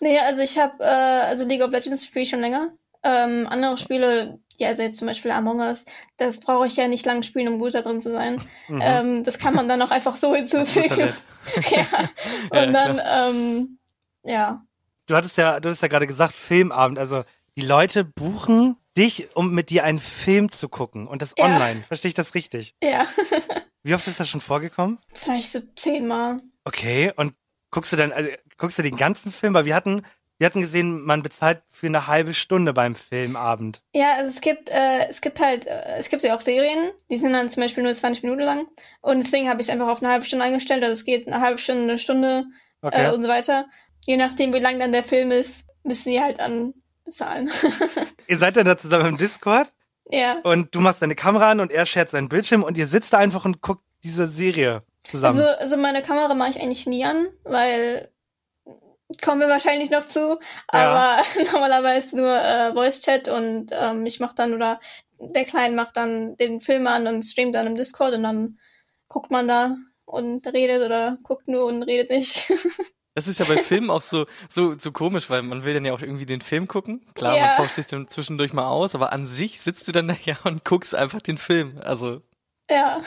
Nee, also ich habe, äh, also League of Legends spiele ich schon länger. Ähm, andere Spiele, ja, also jetzt zum Beispiel Among Us, das brauche ich ja nicht lang spielen, um gut da drin zu sein. Mhm. Ähm, das kann man dann auch einfach so hinzufügen. Ja. Ja, Und dann, klar. ähm, ja. Du hattest ja, du hattest ja gerade gesagt, Filmabend. Also die Leute buchen dich, um mit dir einen Film zu gucken. Und das Ja. online. Verstehe ich das richtig? Ja. Wie oft ist das schon vorgekommen? Vielleicht so zehnmal. Okay, und guckst du dann, also, guckst du den ganzen Film? Weil wir hatten, wir hatten gesehen, man bezahlt für eine halbe Stunde beim Filmabend. Ja, also es gibt, äh, es gibt halt, äh, es gibt ja auch Serien, die sind dann zum Beispiel nur 20 Minuten lang. Und deswegen habe ich es einfach auf eine halbe Stunde eingestellt. Also es geht eine halbe Stunde, eine Stunde Okay. äh, und so weiter. Je nachdem, wie lang dann der Film ist, müssen die halt dann bezahlen. ihr seid dann da zusammen im Discord ja. und du machst deine Kamera an und er shared seinen Bildschirm und ihr sitzt da einfach und guckt diese Serie zusammen. Also, also meine Kamera mache ich eigentlich nie an, weil kommen wir wahrscheinlich noch zu. Aber normalerweise nur äh, Voice Chat und ähm, ich mache dann oder der Kleine macht dann den Film an und streamt dann im Discord und dann guckt man da und redet oder guckt nur und redet nicht. Das ist ja bei Filmen auch so, so, so komisch, weil man will dann ja auch irgendwie den Film gucken. Klar, Ja. man tauscht sich dann zwischendurch mal aus, aber an sich sitzt du dann da ja und guckst einfach den Film. Also, ja.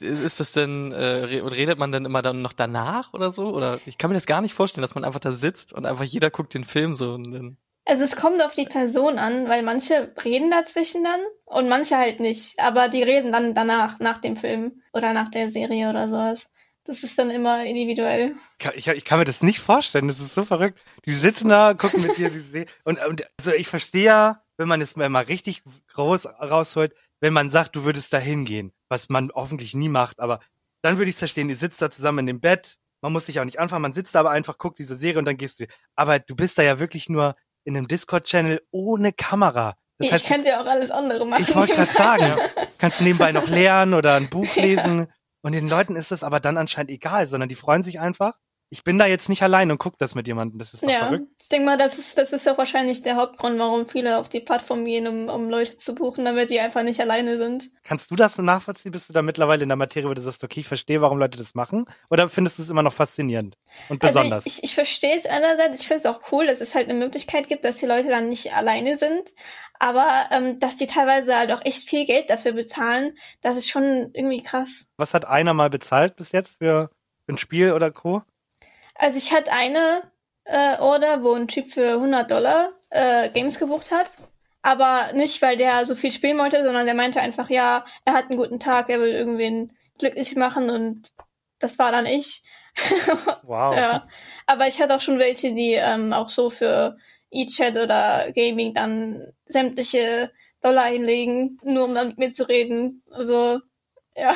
ist das denn, äh, re- redet man dann immer dann noch danach oder so? Oder ich kann mir das gar nicht vorstellen, dass man einfach da sitzt und einfach jeder guckt den Film so und dann. Also es kommt auf die Person an, weil manche reden dazwischen dann und manche halt nicht. Aber die reden dann danach, nach dem Film oder nach der Serie oder sowas. Das ist dann immer individuell. Ich, ich kann mir das nicht vorstellen, das ist so verrückt. Die sitzen da, gucken mit dir die Serie. Und, und also ich verstehe ja, wenn man es mal richtig groß rausholt, wenn man sagt, du würdest da hingehen, was man hoffentlich nie macht, aber dann würde ich es verstehen, ihr sitzt da zusammen in dem Bett, man muss sich auch nicht anfangen, man sitzt da aber einfach, guckt diese Serie und dann gehst du. Aber du bist da ja wirklich nur in einem Discord-Channel ohne Kamera. Das ich heißt, könnte ja auch alles andere machen. ich wollte gerade sagen, kannst nebenbei noch lernen oder ein Buch Ja. lesen. Und den Leuten ist das aber dann anscheinend egal, sondern die freuen sich einfach. Ich bin da jetzt nicht allein und guck das mit jemandem. Das ist doch Ja, verrückt. ich denke mal, das ist, das ist auch wahrscheinlich der Hauptgrund, warum viele auf die Plattform gehen, um, um Leute zu buchen, damit die einfach nicht alleine sind. Kannst du das nachvollziehen? Bist du da mittlerweile in der Materie, wo du sagst, okay, ich verstehe, warum Leute das machen? Oder findest du es immer noch faszinierend und besonders? Also ich, ich, ich verstehe es einerseits, ich finde es auch cool, dass es halt eine Möglichkeit gibt, dass die Leute dann nicht alleine sind, aber ähm, dass die teilweise halt auch echt viel Geld dafür bezahlen, das ist schon irgendwie krass. Was hat einer mal bezahlt bis jetzt für, für ein Spiel oder Co? Also ich hatte eine äh, Order, wo ein Typ für 100 Dollar äh, Games gebucht hat. Aber nicht, weil der so viel spielen wollte, sondern der meinte einfach, ja, er hat einen guten Tag, er will irgendwen glücklich machen und das war dann ich. Wow. Ja. Aber ich hatte auch schon welche, die ähm, auch so für E-Chat oder Gaming dann sämtliche Dollar hinlegen, nur um dann mit mir zu reden. Also, ja.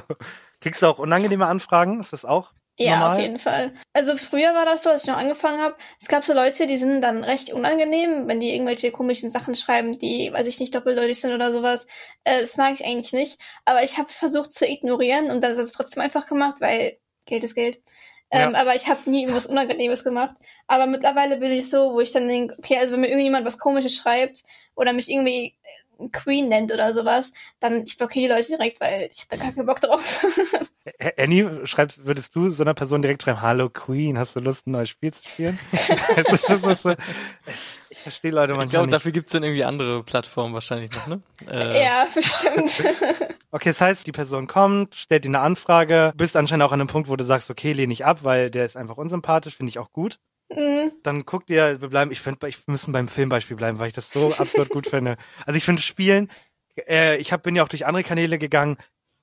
Kriegst du auch unangenehme Anfragen? Ist das auch Ja, normal? auf jeden Fall. Also früher war das so, als ich noch angefangen habe. Es gab so Leute, die sind dann recht unangenehm, wenn die irgendwelche komischen Sachen schreiben, die, weiß ich nicht, doppeldeutig sind oder sowas. Äh, das mag ich eigentlich nicht. Aber ich habe es versucht zu ignorieren und dann ist es trotzdem einfach gemacht, weil Geld ist Geld. Ähm, Ja. Aber ich habe nie irgendwas Unangenehmes gemacht. Aber mittlerweile bin ich so, wo ich dann denke, okay, also wenn mir irgendjemand was Komisches schreibt oder mich irgendwie Queen nennt oder sowas, dann ich blockiere die Leute direkt, weil ich hab da gar keinen Bock drauf. Annie, schreibst, würdest du so einer Person direkt schreiben, Hallo Queen, hast du Lust, ein neues Spiel zu spielen? das ist, das ist, ich verstehe Leute Ich manchmal glaube, nicht. dafür gibt's dann irgendwie andere Plattformen wahrscheinlich noch, ne? Äh, ja, bestimmt. Okay, das heißt, die Person kommt, stellt dir eine Anfrage, bist anscheinend auch an einem Punkt, wo du sagst, okay, lehne ich ab, weil der ist einfach unsympathisch, finde ich auch gut. Mhm. Dann guckt ihr, wir bleiben, ich finde, ich wir müssen beim Filmbeispiel bleiben, weil ich das so absolut gut finde. Also ich finde Spielen, äh, ich hab, bin ja auch durch andere Kanäle gegangen,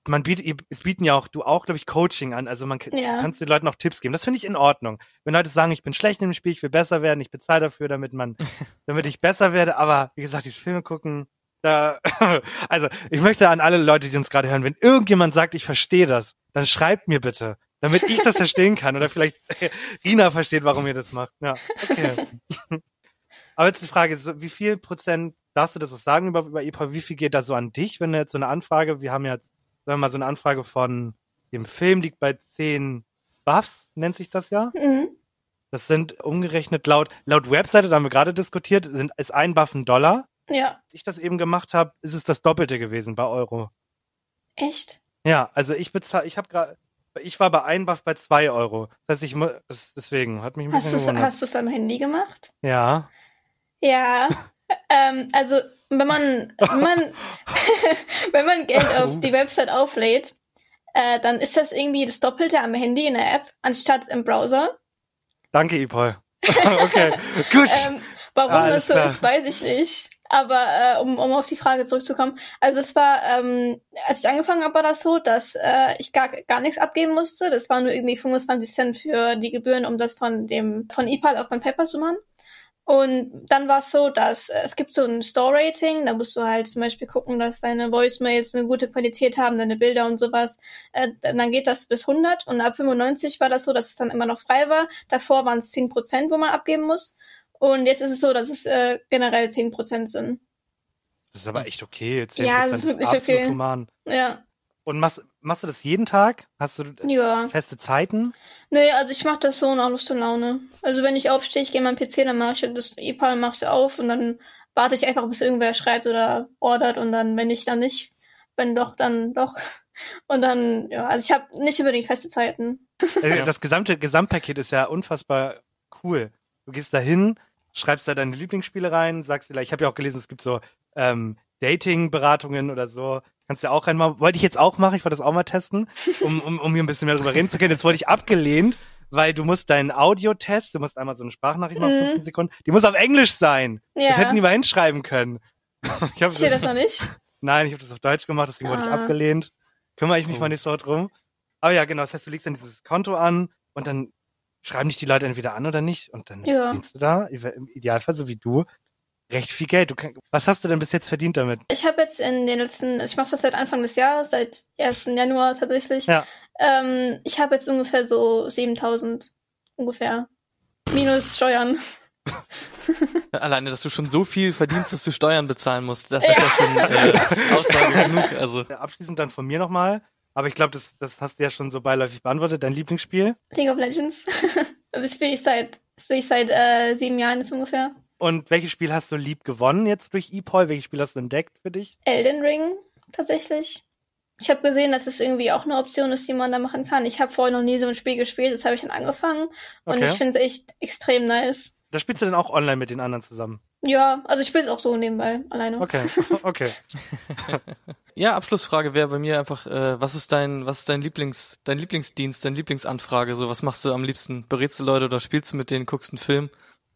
man bietet, es bieten ja auch, du auch, glaube ich, Coaching an. Also man Ja. kannst den Leuten auch Tipps geben. Das finde ich in Ordnung. Wenn Leute sagen, ich bin schlecht im Spiel, ich will besser werden, ich bezahle dafür, damit man, damit ich besser werde. Aber wie gesagt, dieses Filme gucken, da, also ich möchte an alle Leute, die uns gerade hören, wenn irgendjemand sagt, ich verstehe das, dann schreibt mir bitte, damit ich das verstehen kann. Oder vielleicht Rina versteht, warum ihr das macht. Ja, okay. Aber jetzt die Frage, so, wie viel Prozent darfst du das auch sagen über, über EPA? Wie viel geht da so an dich, wenn du jetzt so eine Anfrage, wir haben ja, jetzt, sagen wir mal, so eine Anfrage von dem Film liegt bei 10 Buffs, nennt sich das ja. Mhm. Das sind umgerechnet laut, laut Webseite, da haben wir gerade diskutiert, sind, ist ein Buff ein Dollar. Ja, Als ich das eben gemacht habe, ist es das Doppelte gewesen bei Euro. echt. Ja, also ich bezahle, ich habe gerade, ich war bei einem Buff bei zwei Euro. Das heißt, ich muss, das, deswegen hat mich ein Hast bisschen du es gewundert. hast du's am Handy gemacht? Ja, Ja. Ähm, also, wenn man, wenn man, wenn man Geld auf die Website auflädt, äh, dann ist das irgendwie das Doppelte am Handy in der App, anstatt im Browser. Danke, Ipol. okay, gut. Ähm, warum Alles das so klar. ist, weiß ich nicht. Aber äh, um, um auf die Frage zurückzukommen, also es war, ähm, als ich angefangen habe, war das so, dass äh, ich gar, gar nichts abgeben musste. Das waren nur irgendwie 25 Cent für die Gebühren, um das von dem von ePal auf mein Paper zu machen. Und dann war es so, dass äh, es gibt so ein Store-Rating, da musst du halt zum Beispiel gucken, dass deine Voicemails eine gute Qualität haben, deine Bilder und sowas. Äh, dann geht das bis 100 und ab 95 war das so, dass es dann immer noch frei war. Davor waren es 10 Prozent, wo man abgeben muss. Und jetzt ist es so, dass es äh, generell 10 Prozent sind. Das ist aber echt okay. 10% Ja, das ist wirklich absolut okay. human. Ja. Und machst, machst du das jeden Tag? Hast du Ja. feste Zeiten? Nee, also ich mache das so nach Lust und Laune. Also wenn ich aufstehe, ich gehe meinen PC, dann mache ich das E-Pal, mache ich auf und dann warte ich einfach, bis irgendwer schreibt oder ordert und dann, wenn ich dann nicht, wenn doch, dann doch. Und dann, ja, also ich habe nicht unbedingt feste Zeiten. Also Das gesamte Gesamtpaket ist ja unfassbar cool. Du gehst da hin, schreibst da deine Lieblingsspiele rein, sagst dir, ich habe ja auch gelesen, es gibt so ähm, Dating-Beratungen oder so. Kannst du ja auch reinmachen. Wollte ich jetzt auch machen, ich wollte das auch mal testen, um, um, um hier ein bisschen mehr drüber reden zu können. Jetzt wurde ich abgelehnt, weil du musst deinen Audiotest, du musst einmal so eine Sprachnachricht machen, Mhm. 15 Sekunden, die muss auf Englisch sein. Ja. Das hätten die mal hinschreiben können. Ich hab Steht das noch nicht? Nein, ich habe das auf Deutsch gemacht, deswegen wurde ich Ah. abgelehnt. Kümmere ich mich Oh. mal nicht so drum. Aber ja, genau, das heißt, du legst dann dieses Konto an und dann schreiben dich die Leute entweder an oder nicht. Und dann Ja. verdienst du da, im Idealfall so wie du, recht viel Geld. Du kann, was hast du denn bis jetzt verdient damit? Ich habe jetzt in den letzten, ich mache das seit Anfang des Jahres, seit 1. Januar tatsächlich. Ja. Ähm, ich habe jetzt ungefähr so 7000 ungefähr. Minus Steuern. Alleine, dass du schon so viel verdienst, dass du Steuern bezahlen musst, das ist ja schon äh, Aussage genug. Also Abschließend dann von mir nochmal. Aber ich glaube, das, das hast du ja schon so beiläufig beantwortet. Dein Lieblingsspiel? League of Legends. also ich spiele ich seit, das spiele ich seit äh, sieben Jahren jetzt ungefähr. Und welches Spiel hast du lieb gewonnen jetzt durch ePol? Welches Spiel hast du entdeckt für dich? Elden Ring tatsächlich. Ich habe gesehen, dass es irgendwie auch eine Option ist, die man da machen kann. Ich habe vorher noch nie so ein Spiel gespielt, das habe ich dann angefangen und Okay. ich finde es echt extrem nice. Da spielst du dann auch online mit den anderen zusammen. Ja, also ich spiele es auch so nebenbei alleine. Okay, okay. ja, Abschlussfrage wäre bei mir einfach, äh, was ist dein, was ist dein Lieblings, dein Lieblingsdienst, deine Lieblingsanfrage? So, was machst du am liebsten? Berätst du Leute oder spielst du mit denen, guckst einen Film?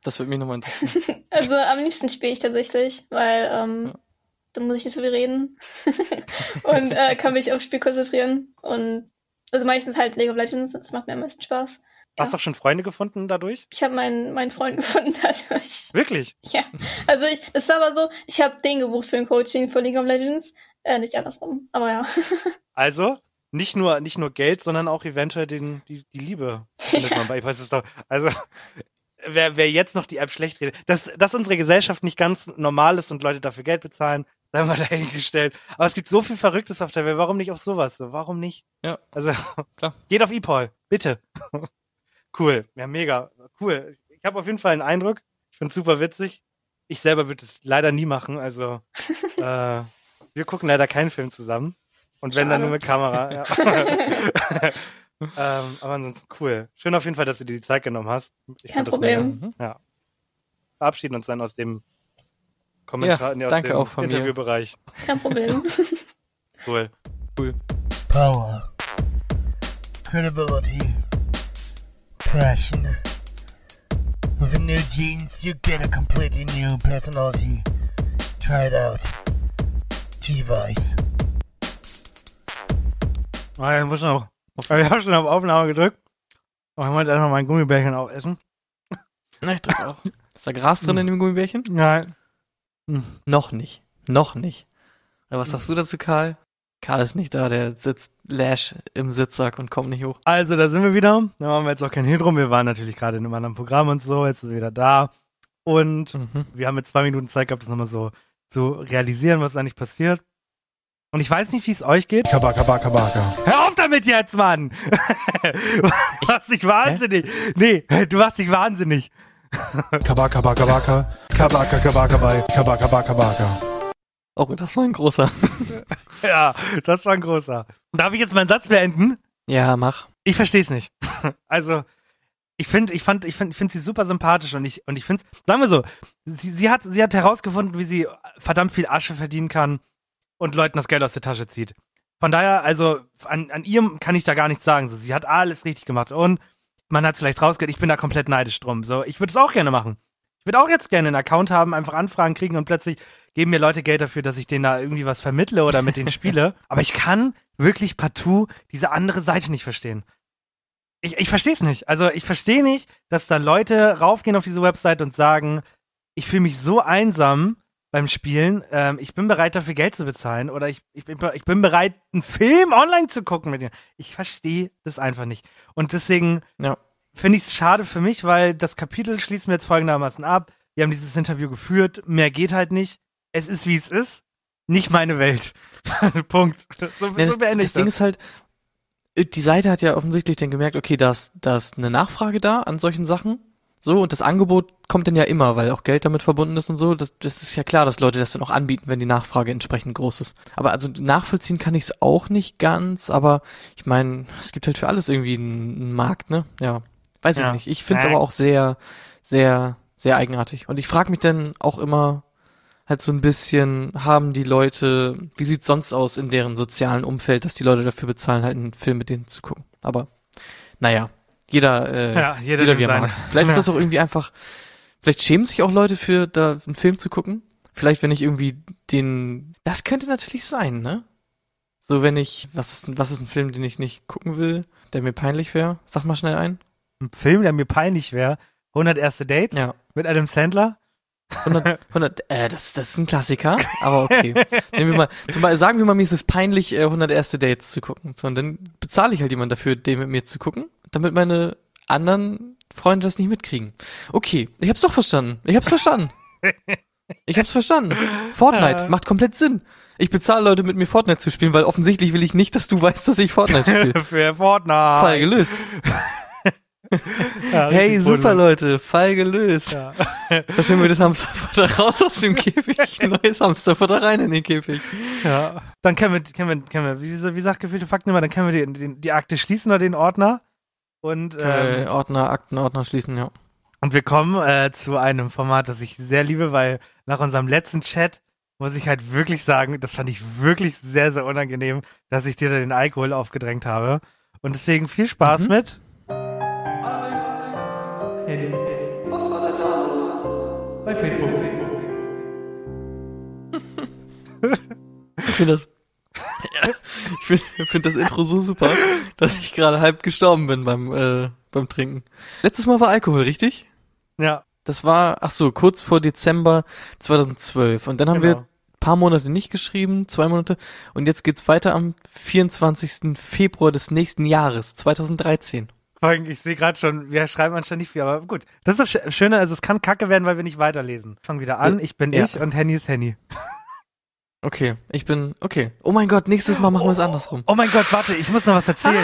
Das würde mich nochmal interessieren. Also am liebsten spiele ich tatsächlich, weil ähm, da muss ich nicht so viel reden und äh, kann mich aufs Spiel konzentrieren. Und also meistens halt League of Legends, das macht mir am meisten Spaß. Hast du auch schon Freunde gefunden dadurch? Ich habe meinen meinen Freund gefunden dadurch. Wirklich? Ja, also ich, es war aber so, ich habe den gebucht für ein Coaching für League of Legends, äh, nicht andersrum, aber ja. Also, nicht nur, nicht nur Geld, sondern auch eventuell den, die, die Liebe. findet Ja. man bei. Ich weiß es doch. Also, wer, wer jetzt noch die App schlecht redet, dass, dass unsere Gesellschaft nicht ganz normal ist und Leute dafür Geld bezahlen, sei mal dahingestellt. Aber es gibt so viel Verrücktes auf der Welt. Warum nicht auf sowas? So, warum nicht? Ja. Also, Klar. geht auf ePol. Bitte. Cool. Ja, mega. Cool. Ich habe auf jeden Fall einen Eindruck. Ich finde super witzig. Ich selber würde es leider nie machen. Also, äh, wir gucken leider keinen Film zusammen. Und wenn dann nur mit Kamera. Ja. ähm, aber ansonsten cool. Schön auf jeden Fall, dass du dir die Zeit genommen hast. Ich Kein. Problem. Ja. Verabschieden uns dann aus dem Kommentar, Ja, nee, aus danke dem auch von mir. Interviewbereich. Kein Problem. Cool. Power. Credibility. Passion. With the new jeans, you get a completely new personality. Try it out. G-Vice. Ah, ich muss noch. Ich habe schon auf Aufnahme gedrückt. Aber ich wollte erstmal mein Gummibärchen auch essen. Na, ich drück auch. Ist da Gras drin in dem Gummibärchen? Nein. Noch nicht. Noch nicht. Oder was sagst du dazu, Karl? Karl ist nicht da, der sitzt lash im Sitzsack und kommt nicht hoch. Also, da sind wir wieder. Da machen wir jetzt auch kein Hehl drum. Wir waren natürlich gerade in einem anderen Programm und so. Jetzt sind wir wieder da. Und Mhm. wir haben jetzt zwei Minuten Zeit gehabt, das nochmal so zu realisieren, was eigentlich passiert. Und ich weiß nicht, wie es euch geht. Kabaka, baka, baka. Hör auf damit jetzt, Mann! du machst dich wahnsinnig. Nee, du machst dich wahnsinnig. Kabaka, baka, baka. Kabaka, kabaka, bei. Kabaka, baka, baka. Oh, das war ein großer. Ja, das war ein großer. Darf ich jetzt meinen Satz beenden? Ja, mach. Ich verstehe es nicht. Also, Ich finde, ich fand, ich finde, ich finde sie super sympathisch und ich und ich finde, sagen wir so, sie, sie hat, sie hat herausgefunden, wie sie verdammt viel Asche verdienen kann und Leuten das Geld aus der Tasche zieht. Von daher, also an, an ihr kann ich da gar nichts sagen. So, sie hat alles richtig gemacht und man hat es vielleicht rausgehört. Ich bin da komplett neidisch drum. So, ich würde es auch gerne machen. Ich würde auch jetzt gerne einen Account haben, einfach Anfragen kriegen und plötzlich geben mir Leute Geld dafür, dass ich denen da irgendwie was vermittle oder mit denen spiele. Aber ich kann wirklich partout diese andere Seite nicht verstehen. Ich, ich verstehe es nicht. Also ich verstehe nicht, dass da Leute raufgehen auf diese Website und sagen, ich fühle mich so einsam beim Spielen, ähm, ich bin bereit dafür Geld zu bezahlen oder ich, ich, bin, ich bin bereit, einen Film online zu gucken mit dir. Ich verstehe das einfach nicht. Und deswegen Ja. Finde ich es schade für mich, weil das Kapitel schließen wir jetzt folgendermaßen ab. Wir haben dieses Interview geführt, mehr geht halt nicht. Es ist wie es ist. Nicht meine Welt. Punkt. So, Ja, so das, beende das ich Ding das. ist halt, äh, die Seite hat ja offensichtlich dann gemerkt, okay, da ist, da ist eine Nachfrage da an solchen Sachen. So, und das Angebot kommt dann ja immer, weil auch Geld damit verbunden ist und so. Das, das ist ja klar, dass Leute das dann auch anbieten, wenn die Nachfrage entsprechend groß ist. Aber also nachvollziehen kann ich es auch nicht ganz, aber ich meine, es gibt halt für alles irgendwie einen, einen Markt, ne? Ja. Weiß Ja. ich nicht. Ich finde es aber auch sehr, sehr, sehr eigenartig. Und ich frage mich dann auch immer, halt so ein bisschen, haben die Leute, wie sieht's sonst aus in deren sozialen Umfeld, dass die Leute dafür bezahlen, halt einen Film mit denen zu gucken. Aber naja, jeder, äh, Ja, jeder jeder wie er mag. Vielleicht ist Ja. das auch irgendwie einfach, vielleicht schämen sich auch Leute für da einen Film zu gucken. Vielleicht, wenn ich irgendwie den, das könnte natürlich sein, ne? So, wenn ich, was ist, was ist ein Film, den ich nicht gucken will, der mir peinlich wäre? Sag mal schnell ein. Ein Film, der mir peinlich wäre. 100 erste Dates Ja. mit Adam Sandler. 100, 100 äh, das, das ist ein Klassiker, aber okay. Nehmen wir mal, zum Beispiel, sagen wir mal, mir ist es peinlich, äh, 100 erste Dates zu gucken. So, und dann bezahle ich halt jemanden dafür, den mit mir zu gucken, damit meine anderen Freunde das nicht mitkriegen. Okay, ich hab's doch verstanden. Ich hab's verstanden. Ich hab's verstanden. Fortnite macht komplett Sinn. Ich bezahle Leute mit mir Fortnite zu spielen, weil offensichtlich will ich nicht, dass du weißt, dass ich Fortnite spiele. Für Fortnite. Fall gelöst. Ja, Hey, super bodenlos. Leute, Fall gelöst. Ja. Verschwinden wir das Hamsterfutter raus aus dem Käfig, neues Hamsterfutter rein in den Käfig. ja. Dann können wir, können wir, können wir, wie, wie sagt gefühlte Fakten immer, dann können wir die, die, die Akte schließen oder den Ordner. Und, ähm, Äh, Ordner, Aktenordner schließen, ja. und wir kommen äh, zu einem Format, das ich sehr liebe, weil nach unserem letzten Chat muss ich halt wirklich sagen, das fand ich wirklich sehr, sehr unangenehm, dass ich dir da den Alkohol aufgedrängt habe. Und deswegen viel Spaß Mhm. mit. Bei Facebook. Ich finde das, ich finde ich find das Intro so super, dass ich gerade halb gestorben bin beim, äh, beim Trinken. Letztes Mal war Alkohol, richtig? Ja, Das war, ach so, kurz vor Dezember 2012. Und dann haben wir genau. paar Monate nicht geschrieben, zwei Monate. Und jetzt geht's weiter am 24. Februar des nächsten Jahres, 2013. Allem, ich sehe gerade schon, wir schreiben anscheinend nicht viel, aber gut. Das ist das Sch- Schöne, also es kann kacke werden, weil wir nicht weiterlesen. Fangen wieder an, ich bin Ja. ich und Henny ist Henny. Okay, ich bin, okay. Oh mein Gott, nächstes Mal machen wir es andersrum. Oh mein Gott, warte, ich muss noch was erzählen.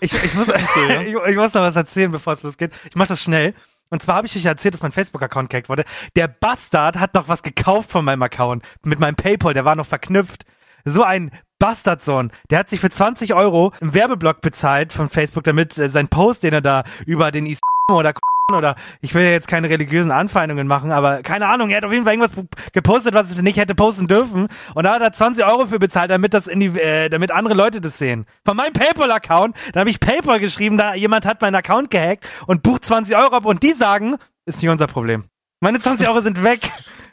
Ich, ich, muss, ich, ich muss noch was erzählen, bevor es losgeht. Ich mach das schnell. Und zwar habe ich euch erzählt, dass mein Facebook-Account gehackt wurde. Der Bastard hat noch was gekauft von meinem Account. Mit meinem Paypal, der war noch verknüpft. So ein Bastardsohn. Der hat sich für 20 Euro im Werbeblock bezahlt von Facebook, damit äh, sein Post, den er da über den Is oder oder ich will ja jetzt keine religiösen Anfeindungen machen, aber keine Ahnung, er hat auf jeden Fall irgendwas gepostet, was er nicht hätte posten dürfen. Und da hat er 20 Euro für bezahlt, damit das in die, äh, damit andere Leute das sehen. Von meinem PayPal-Account, da habe ich PayPal geschrieben, da jemand hat meinen Account gehackt und bucht 20 Euro ab und die sagen, ist nicht unser Problem. Meine 20 Euro sind weg.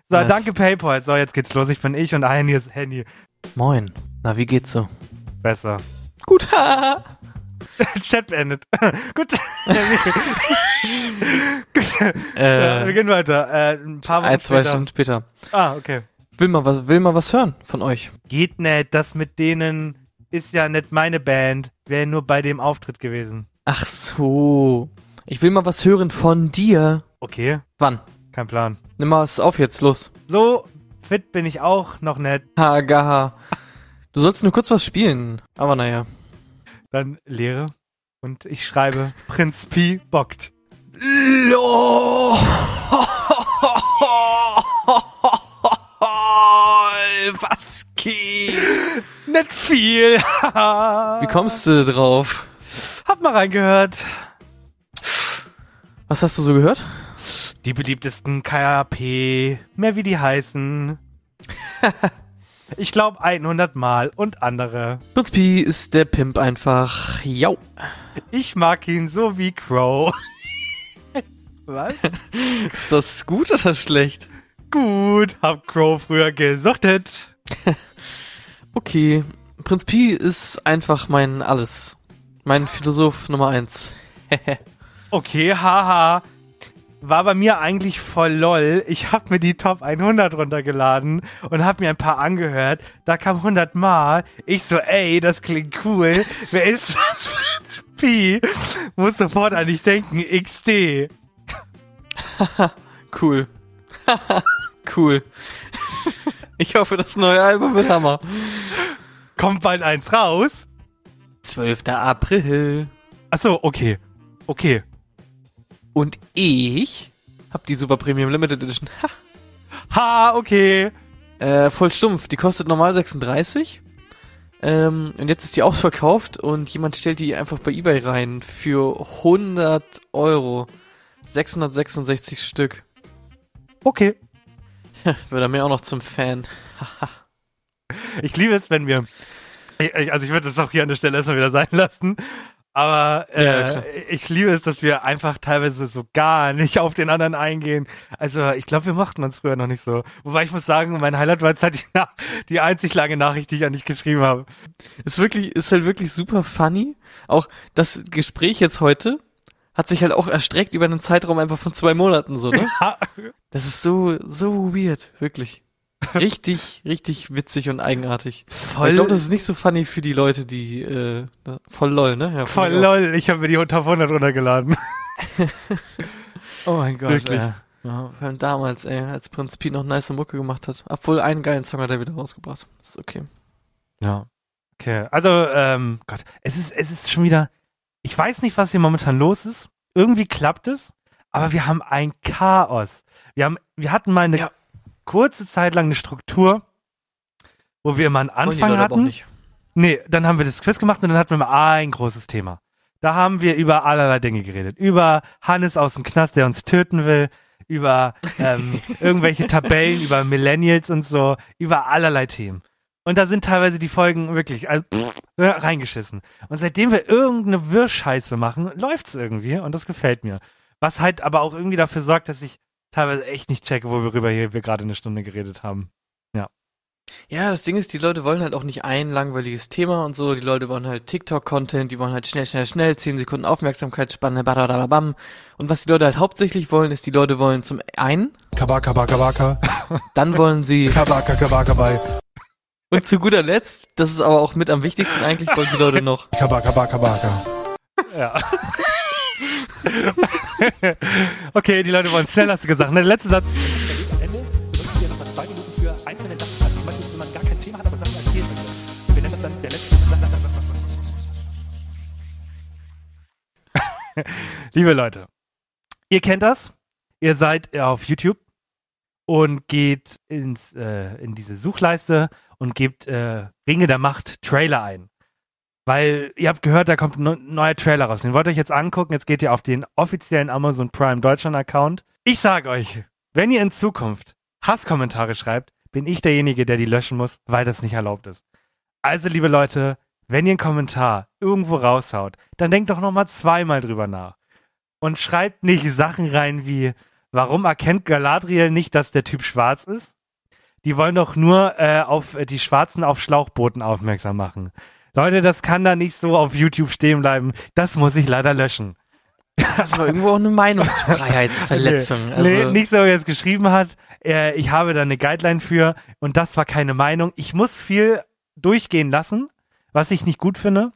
So, Nice. danke PayPal. So, jetzt geht's los. Ich bin ich und Handy ist Handy. Moin. Na, wie geht's so? Besser. Gut. Chat beendet. Gut. Gut. Äh, Ja, wir gehen weiter. Äh, ein paar Wochen ein, zwei später. Stunden später. Ah, okay. Will mal was, will mal was hören von euch. Geht nicht, das mit denen ist ja nicht meine Band. Wäre nur bei dem Auftritt gewesen. Ach so. Ich will mal was hören von dir. Okay, Wann? kein Plan. Nimm mal was auf jetzt, los. So fit bin ich auch noch nicht. Ha, gaha. Du sollst nur kurz was spielen. Aber naja. Dann Lehre. Und ich schreibe, Prinz Pi bockt. Was geht? Nicht viel. Wie kommst du drauf? Hab mal reingehört. Was hast du so gehört? Die beliebtesten KAP, mehr wie die heißen. ich glaube 100 Mal und andere. Prinz Pi ist der Pimp einfach. Jau. Ich mag ihn so wie Crow. Was? Ist das gut oder schlecht? Gut, hab Crow früher gesuchtet. Okay. Prinz Pi ist einfach mein Alles. Mein Philosoph Nummer eins. Okay, haha. War bei mir eigentlich voll lol. Ich hab mir die Top 100 runtergeladen und hab mir ein paar angehört. Da kam 100 Mal. Ich so, ey, das klingt cool. Wer ist das? Pi. Muss sofort an dich denken. XD. Cool. cool. ich hoffe, das neue Album wird Hammer. Kommt bald eins raus. 12. April. Achso, okay. Okay. Und ich hab die Super Premium Limited Edition. Ha. Ha, okay. Äh, voll stumpf. Die kostet normal 36. Ähm, und jetzt ist die ausverkauft und jemand stellt die einfach bei eBay rein für 100 Euro. 666 Stück. Okay. Wird er mir auch noch zum Fan. Ich liebe es, wenn wir. Ich, also ich würde es auch hier an der Stelle erstmal wieder sein lassen. Aber Ja, ja, äh, klar. ich liebe es, dass wir einfach teilweise so gar nicht auf den anderen eingehen. Also ich glaube, wir mochten uns früher noch nicht so. Wobei ich muss sagen, mein Highlight war jetzt halt die, Na- die einzig lange Nachricht, die ich an dich geschrieben habe. Ist wirklich, ist halt wirklich super funny. Auch das Gespräch jetzt heute hat sich halt auch erstreckt über einen Zeitraum einfach von zwei Monaten so, ne? Ha, Das ist so, so weird, wirklich. Richtig, richtig witzig und eigenartig. voll ich glaube, das ist nicht so funny für die Leute, die, äh, voll lol, ne? Ja, voll lol. Ich habe mir die Top 100 runtergeladen. Oh mein Gott, Wirklich. Ey. Ja, vor allem damals, ey, als Prinz Pi noch nice Mucke gemacht hat. Obwohl einen geilen Song hat er wieder rausgebracht. Ist okay. Ja. Okay, also, ähm, Gott, es ist, es ist schon wieder, ich weiß nicht, was hier momentan los ist. Irgendwie klappt es, aber wir haben ein Chaos. Wir haben, wir hatten mal eine Ja. Kurze Zeit lang eine Struktur, wo wir immer einen Anfang auch hatten. nicht. Nee, dann haben wir das Quiz gemacht und dann hatten wir mal ein großes Thema. Da haben wir über allerlei Dinge geredet. Über Hannes aus dem Knast, der uns töten will. Über ähm, irgendwelche Tabellen, über Millennials und so. Über allerlei Themen. Und da sind teilweise die Folgen wirklich also, pff, reingeschissen. Und seitdem wir irgendeine Wirrscheiße machen, läuft's irgendwie und das gefällt mir. Was halt aber auch irgendwie dafür sorgt, dass ich teilweise echt nicht checke, worüber hier wir gerade eine Stunde geredet haben. Ja, das Ding ist, die Leute wollen halt auch nicht ein langweiliges Thema und so. Die Leute wollen halt TikTok-Content, die wollen halt schnell, schnell, schnell, 10 Sekunden Aufmerksamkeitsspanne, badadabam. Und was die Leute halt hauptsächlich wollen, ist, die Leute wollen zum einen, Kabaka, baka, baka. dann wollen sie, Kabaka, kabaka, bei. und zu guter Letzt, das ist aber auch mit am wichtigsten eigentlich, wollen die Leute noch, Kabaka, baka, baka. Ja. okay, die Leute wollen schnell, hast du gesagt. Ne, der letzte Satz. Am Ende benutzen wir nochmal zwei Minuten für einzelne Sachen. Also zum Beispiel, wenn man gar kein Thema hat, aber Sachen erzählen möchte. Wir nennen das dann der letzte. Liebe Leute, ihr kennt das. Ihr seid auf YouTube und geht ins, äh, in diese Suchleiste und gebt äh, Ringe der Macht Trailer ein. Weil ihr habt gehört, da kommt ein neu- neuer Trailer raus. Den wollt ihr euch jetzt angucken. Jetzt geht ihr auf den offiziellen Amazon Prime Deutschland Account. Ich sage euch, wenn ihr in Zukunft Hasskommentare schreibt, bin ich derjenige, der die löschen muss, weil das nicht erlaubt ist. Also, liebe Leute, wenn ihr einen Kommentar irgendwo raushaut, dann denkt doch nochmal zweimal drüber nach. Und schreibt nicht Sachen rein wie, warum erkennt Galadriel nicht, dass der Typ schwarz ist? Die wollen doch nur äh, auf äh, die Schwarzen auf Schlauchbooten aufmerksam machen. Leute, das kann da nicht so auf YouTube stehen bleiben. Das muss ich leider löschen. das aber irgendwo auch eine Meinungsfreiheitsverletzung. Nee, Also, nee, nicht so, wie er es geschrieben hat. Ich habe da eine Guideline für und das war keine Meinung. Ich muss viel durchgehen lassen, was ich nicht gut finde.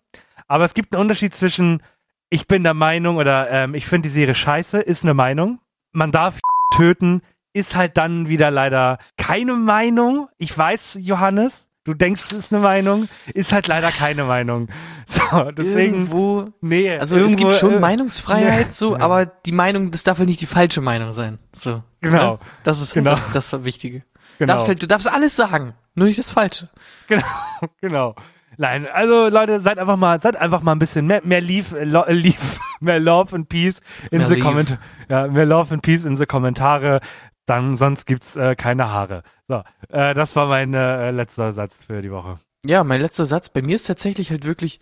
Aber es gibt einen Unterschied zwischen ich bin der Meinung oder ähm, ich finde die Serie scheiße, ist eine Meinung. Man darf töten, ist halt dann wieder leider keine Meinung. Ich weiß, Johannes, du denkst, es ist eine Meinung, ist halt leider keine Meinung. So, deswegen, irgendwo, nee. also es irgendwo, gibt schon äh, Meinungsfreiheit, ja, so, ja. aber die Meinung, das darf halt nicht die falsche Meinung sein. So. Genau. Ne? Das ist Genau. das, das ist das Wichtige. Genau. Darfst halt, du darfst alles sagen, nur nicht das Falsche. Genau, genau. Nein, also Leute, seid einfach mal, seid einfach mal ein bisschen mehr, mehr lief, äh, lo- äh, lief, mehr Love and Peace in Mehr the Liebe. Komment ja, mehr Love and Peace in the Kommentare. Dann sonst gibt's äh, keine Haare. So, äh, das war mein äh, letzter Satz für die Woche. Ja, mein letzter Satz. Bei mir ist tatsächlich halt wirklich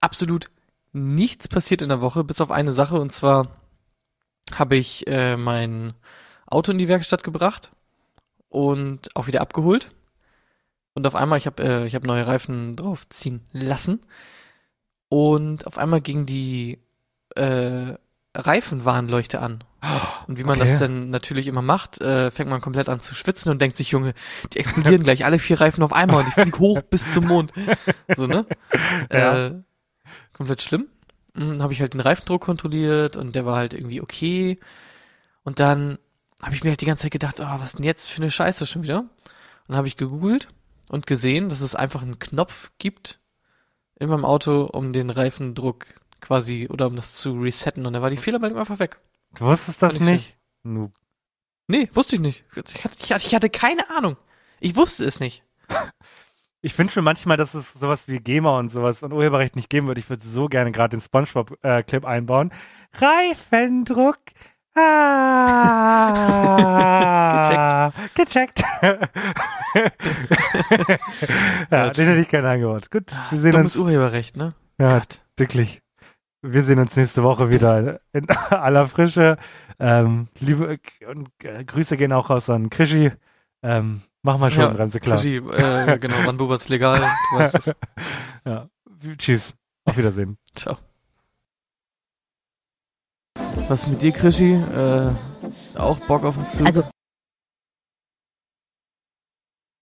absolut nichts passiert in der Woche, bis auf eine Sache. Und zwar habe ich äh, mein Auto in die Werkstatt gebracht und auch wieder abgeholt. Und auf einmal, ich habe äh, ich hab neue Reifen draufziehen lassen. Und auf einmal ging die äh, Reifenwarnleuchte an. Und wie man Okay. das dann natürlich immer macht, äh, fängt man komplett an zu schwitzen und denkt sich, Junge, die explodieren gleich alle vier Reifen auf einmal und ich flieg hoch bis zum Mond. So, ne? Ja. Äh, komplett schlimm. Hm, habe ich halt den Reifendruck kontrolliert und der war halt irgendwie okay. Und dann habe ich mir halt die ganze Zeit gedacht, oh, was denn jetzt für eine Scheiße schon wieder? Und dann habe ich gegoogelt und gesehen, dass es einfach einen Knopf gibt in meinem Auto, um den Reifendruck quasi oder um das zu resetten. Und dann war die Fehlermeldung einfach weg. Du wusstest das nicht? Noob. Nee, wusste ich nicht. Ich hatte, ich hatte, keine Ahnung. Ich wusste es nicht. Ich wünsche mir manchmal, dass es sowas wie GEMA und sowas und Urheberrecht nicht geben würde. Ich würde so gerne gerade den Spongebob-Clip einbauen. Reifendruck. Ah, gecheckt. ja, den hätte ich gerne angehört. Gut, wir sehen Dummes uns. Urheberrecht, ne? Ja, Gott. wirklich. Wir sehen uns nächste Woche wieder in aller Frische. Ähm, liebe und äh, Grüße gehen auch raus an Krischi. Ähm, mach mal schon, Ja, Bremse klar. Krischi, äh, genau, wann bubert's legal? Du weißt es. ja. Tschüss. Auf Wiedersehen. Ciao. Was ist mit dir, Krischi? Äh, auch Bock auf den Zug? Also